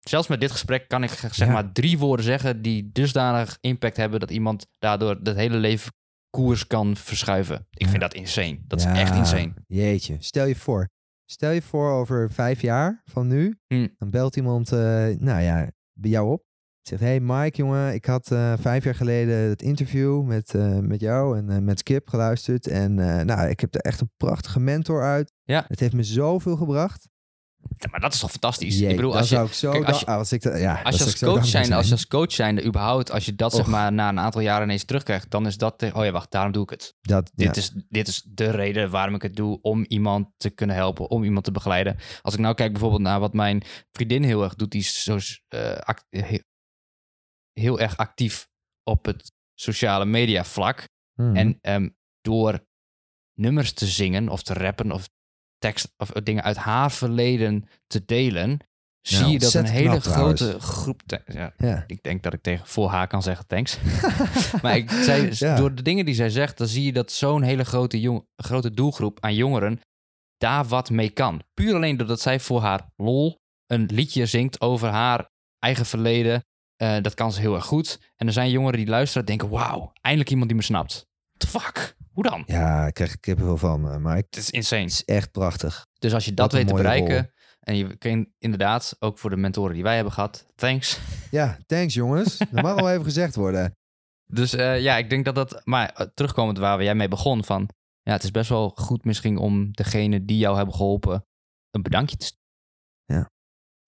zelfs met dit gesprek kan ik zeg Ja. maar drie woorden zeggen die dusdanig impact hebben dat iemand daardoor het hele leven koers kan verschuiven. Ik vind dat insane. Dat Ja, is echt insane. Jeetje, stel je voor. Stel je voor over vijf jaar van nu, Hm. dan belt iemand, eh, nou ja, bij jou op. Zegt, hey Mike, jongen, ik had eh, vijf jaar geleden het interview met, eh, met jou en met Skip geluisterd. En nou, ik heb er echt een prachtige mentor uit. Ja. Het heeft me zoveel gebracht. Ja, maar dat is toch fantastisch? Jee, ik bedoel, als je, zou ik zo... kijk, als je- als ik, da- ja, als dan je als coach zijn, als je als coach zijnde überhaupt, als je dat zeg maar na een aantal jaren ineens terugkrijgt, dan is dat, oh ja, wacht, daarom doe ik het. Dat, ja. Dit, is, dit is de reden waarom ik het doe, om iemand te kunnen helpen, om iemand te begeleiden. Als ik nou kijk bijvoorbeeld naar wat mijn vriendin heel erg doet, die is zo, eh, act- heel, heel erg actief op het sociale media vlak. Mhm. En ehm, door nummers te zingen of te rappen of tekst of dingen uit haar verleden te delen, zie je dat een hele trouwens. grote groep. ja, ja. ik denk dat ik tegen voor haar kan zeggen thanks. [LAUGHS] maar ik, zij, door de dingen die zij zegt, dan zie je dat zo'n hele grote, jong, grote doelgroep aan jongeren daar wat mee kan. Puur alleen doordat zij voor haar lol een liedje zingt over haar eigen verleden. Eh, dat kan ze heel erg goed. En er zijn jongeren die luisteren en denken, wauw, eindelijk iemand die me snapt. The fuck? Hoe dan? ja, ik krijg er wel van, eh, Mike. Het is insane. Het is echt prachtig. Dus als je dat weet te bereiken, en je kan inderdaad, ook voor de mentoren die wij hebben gehad, thanks. [LAUGHS] Ja, thanks jongens. Dat mag wel even gezegd worden. Dus eh, ja, ik denk dat dat. Maar eh, terugkomend waar jij mee begon, van ja, het is best wel goed misschien om degene die jou hebben geholpen een bedankje te sturen.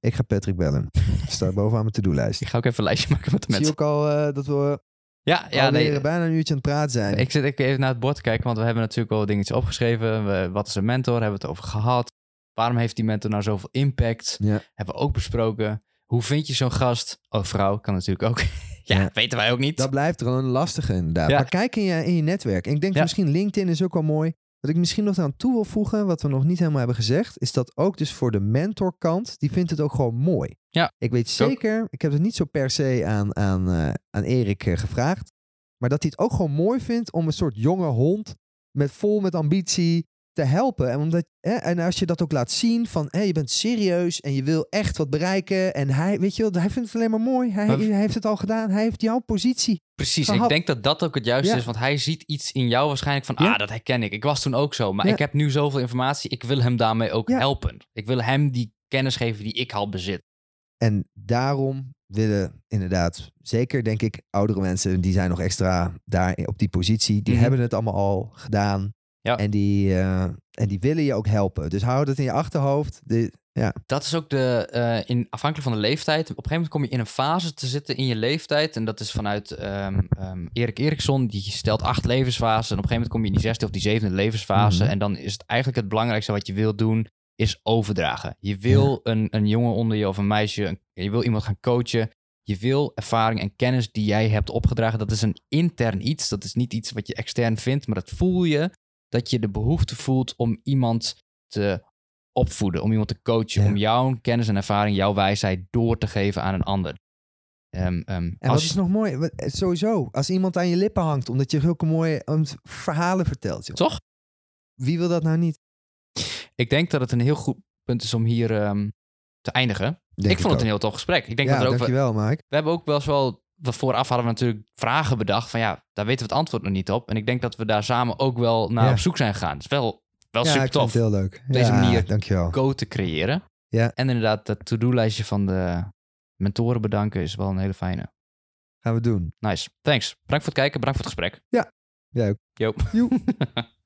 Ik ga Patrick bellen. Staat bovenaan mijn to-do-lijst. Ik ga ook even een lijstje maken met de Zie je mensen. ook al dat we Ja, ja, alweer nee. bijna een uurtje aan het praten zijn. Ik zit even naar het bord te kijken, want we hebben natuurlijk al dingetjes opgeschreven. We- wat is een mentor? Hebben we het over gehad? Waarom heeft die mentor nou zoveel impact? Ja. Hebben we ook besproken. Hoe vind je zo'n gast? Oh, vrouw kan natuurlijk ook. [LAUGHS] Ja, Ja. weten wij ook niet. Dat blijft een lastige inderdaad. Ja. Maar kijk in je, in je netwerk. En ik denk misschien LinkedIn is ook wel mooi. Wat ik misschien nog aan toe wil voegen, wat we nog niet helemaal hebben gezegd, is dat ook dus voor de mentorkant, die vindt het ook gewoon mooi. Ja, Ik weet zeker, ik heb het niet zo per se aan, aan, eh, aan Erik eh, gevraagd, maar dat hij het ook gewoon mooi vindt om een soort jonge hond met vol met ambitie te helpen. En, omdat, hè, en als je dat ook laat zien van hé, je bent serieus en je wil echt wat bereiken. En hij, weet je wel, hij vindt het alleen maar mooi. Hij, Maar- hij heeft het al gedaan. Hij heeft jouw positie. Precies, gehad. ik denk dat dat ook het juiste Ja. is. Want hij ziet iets in jou waarschijnlijk van... Ja. Ah, dat herken ik. Ik was toen ook zo. Maar Ja. ik heb nu zoveel informatie. Ik wil hem daarmee ook helpen. Ik wil hem die kennis geven die ik al bezit. En daarom willen inderdaad, zeker denk ik, oudere mensen, die zijn nog extra daar op die positie. Die Mhm. hebben het allemaal al gedaan. Ja. En, die, eh, en die willen je ook helpen. Dus hou dat in je achterhoofd. De, ja, Dat is ook de... eh, in, afhankelijk van de leeftijd. Op een gegeven moment kom je in een fase te zitten in je leeftijd. En dat is vanuit ehm, ehm, Erik Eriksson. Die stelt acht levensfasen. En op een gegeven moment kom je in die zesde of die zevende levensfase. Mhm. En dan is het eigenlijk het belangrijkste wat je wil doen... is overdragen. Je wil een, een jongen onder je of een meisje... een- je wil iemand gaan coachen... Je wil ervaring en kennis die jij hebt opgedragen. Dat is een intern iets. Dat is niet iets wat je extern vindt. Maar dat voel je dat je de behoefte voelt om iemand te opvoeden. Om iemand te coachen. Ja. Om jouw kennis en ervaring, jouw wijsheid door te geven aan een ander. Ehm, ehm, En als is nog mooi? Wat- eh, Sowieso, als iemand aan je lippen hangt, omdat je zulke mooie um, verhalen vertelt. joh. Toch? Wie wil dat nou niet? Ik denk dat het een heel goed punt is om hier ehm, te eindigen. Denk ik vond het ook. een heel tof gesprek. Ik denk ja, dat er ook wel- dankjewel, Mike. we hebben ook wel eens wel... we Vooraf hadden we natuurlijk vragen bedacht van ja, daar weten we het antwoord nog niet op. En ik denk dat we daar samen ook wel naar Ja. op zoek zijn gegaan. Het is wel, wel ja, super ik vind tof. het heel leuk. Deze ja, manier. Dankjewel. Go te creëren. Ja. En inderdaad, dat to-do-lijstje van de mentoren bedanken is wel een hele fijne. Gaan we doen. Nice. Thanks. Bedankt voor het kijken. Bedankt voor het gesprek. Jij ook. Yo. [LAUGHS]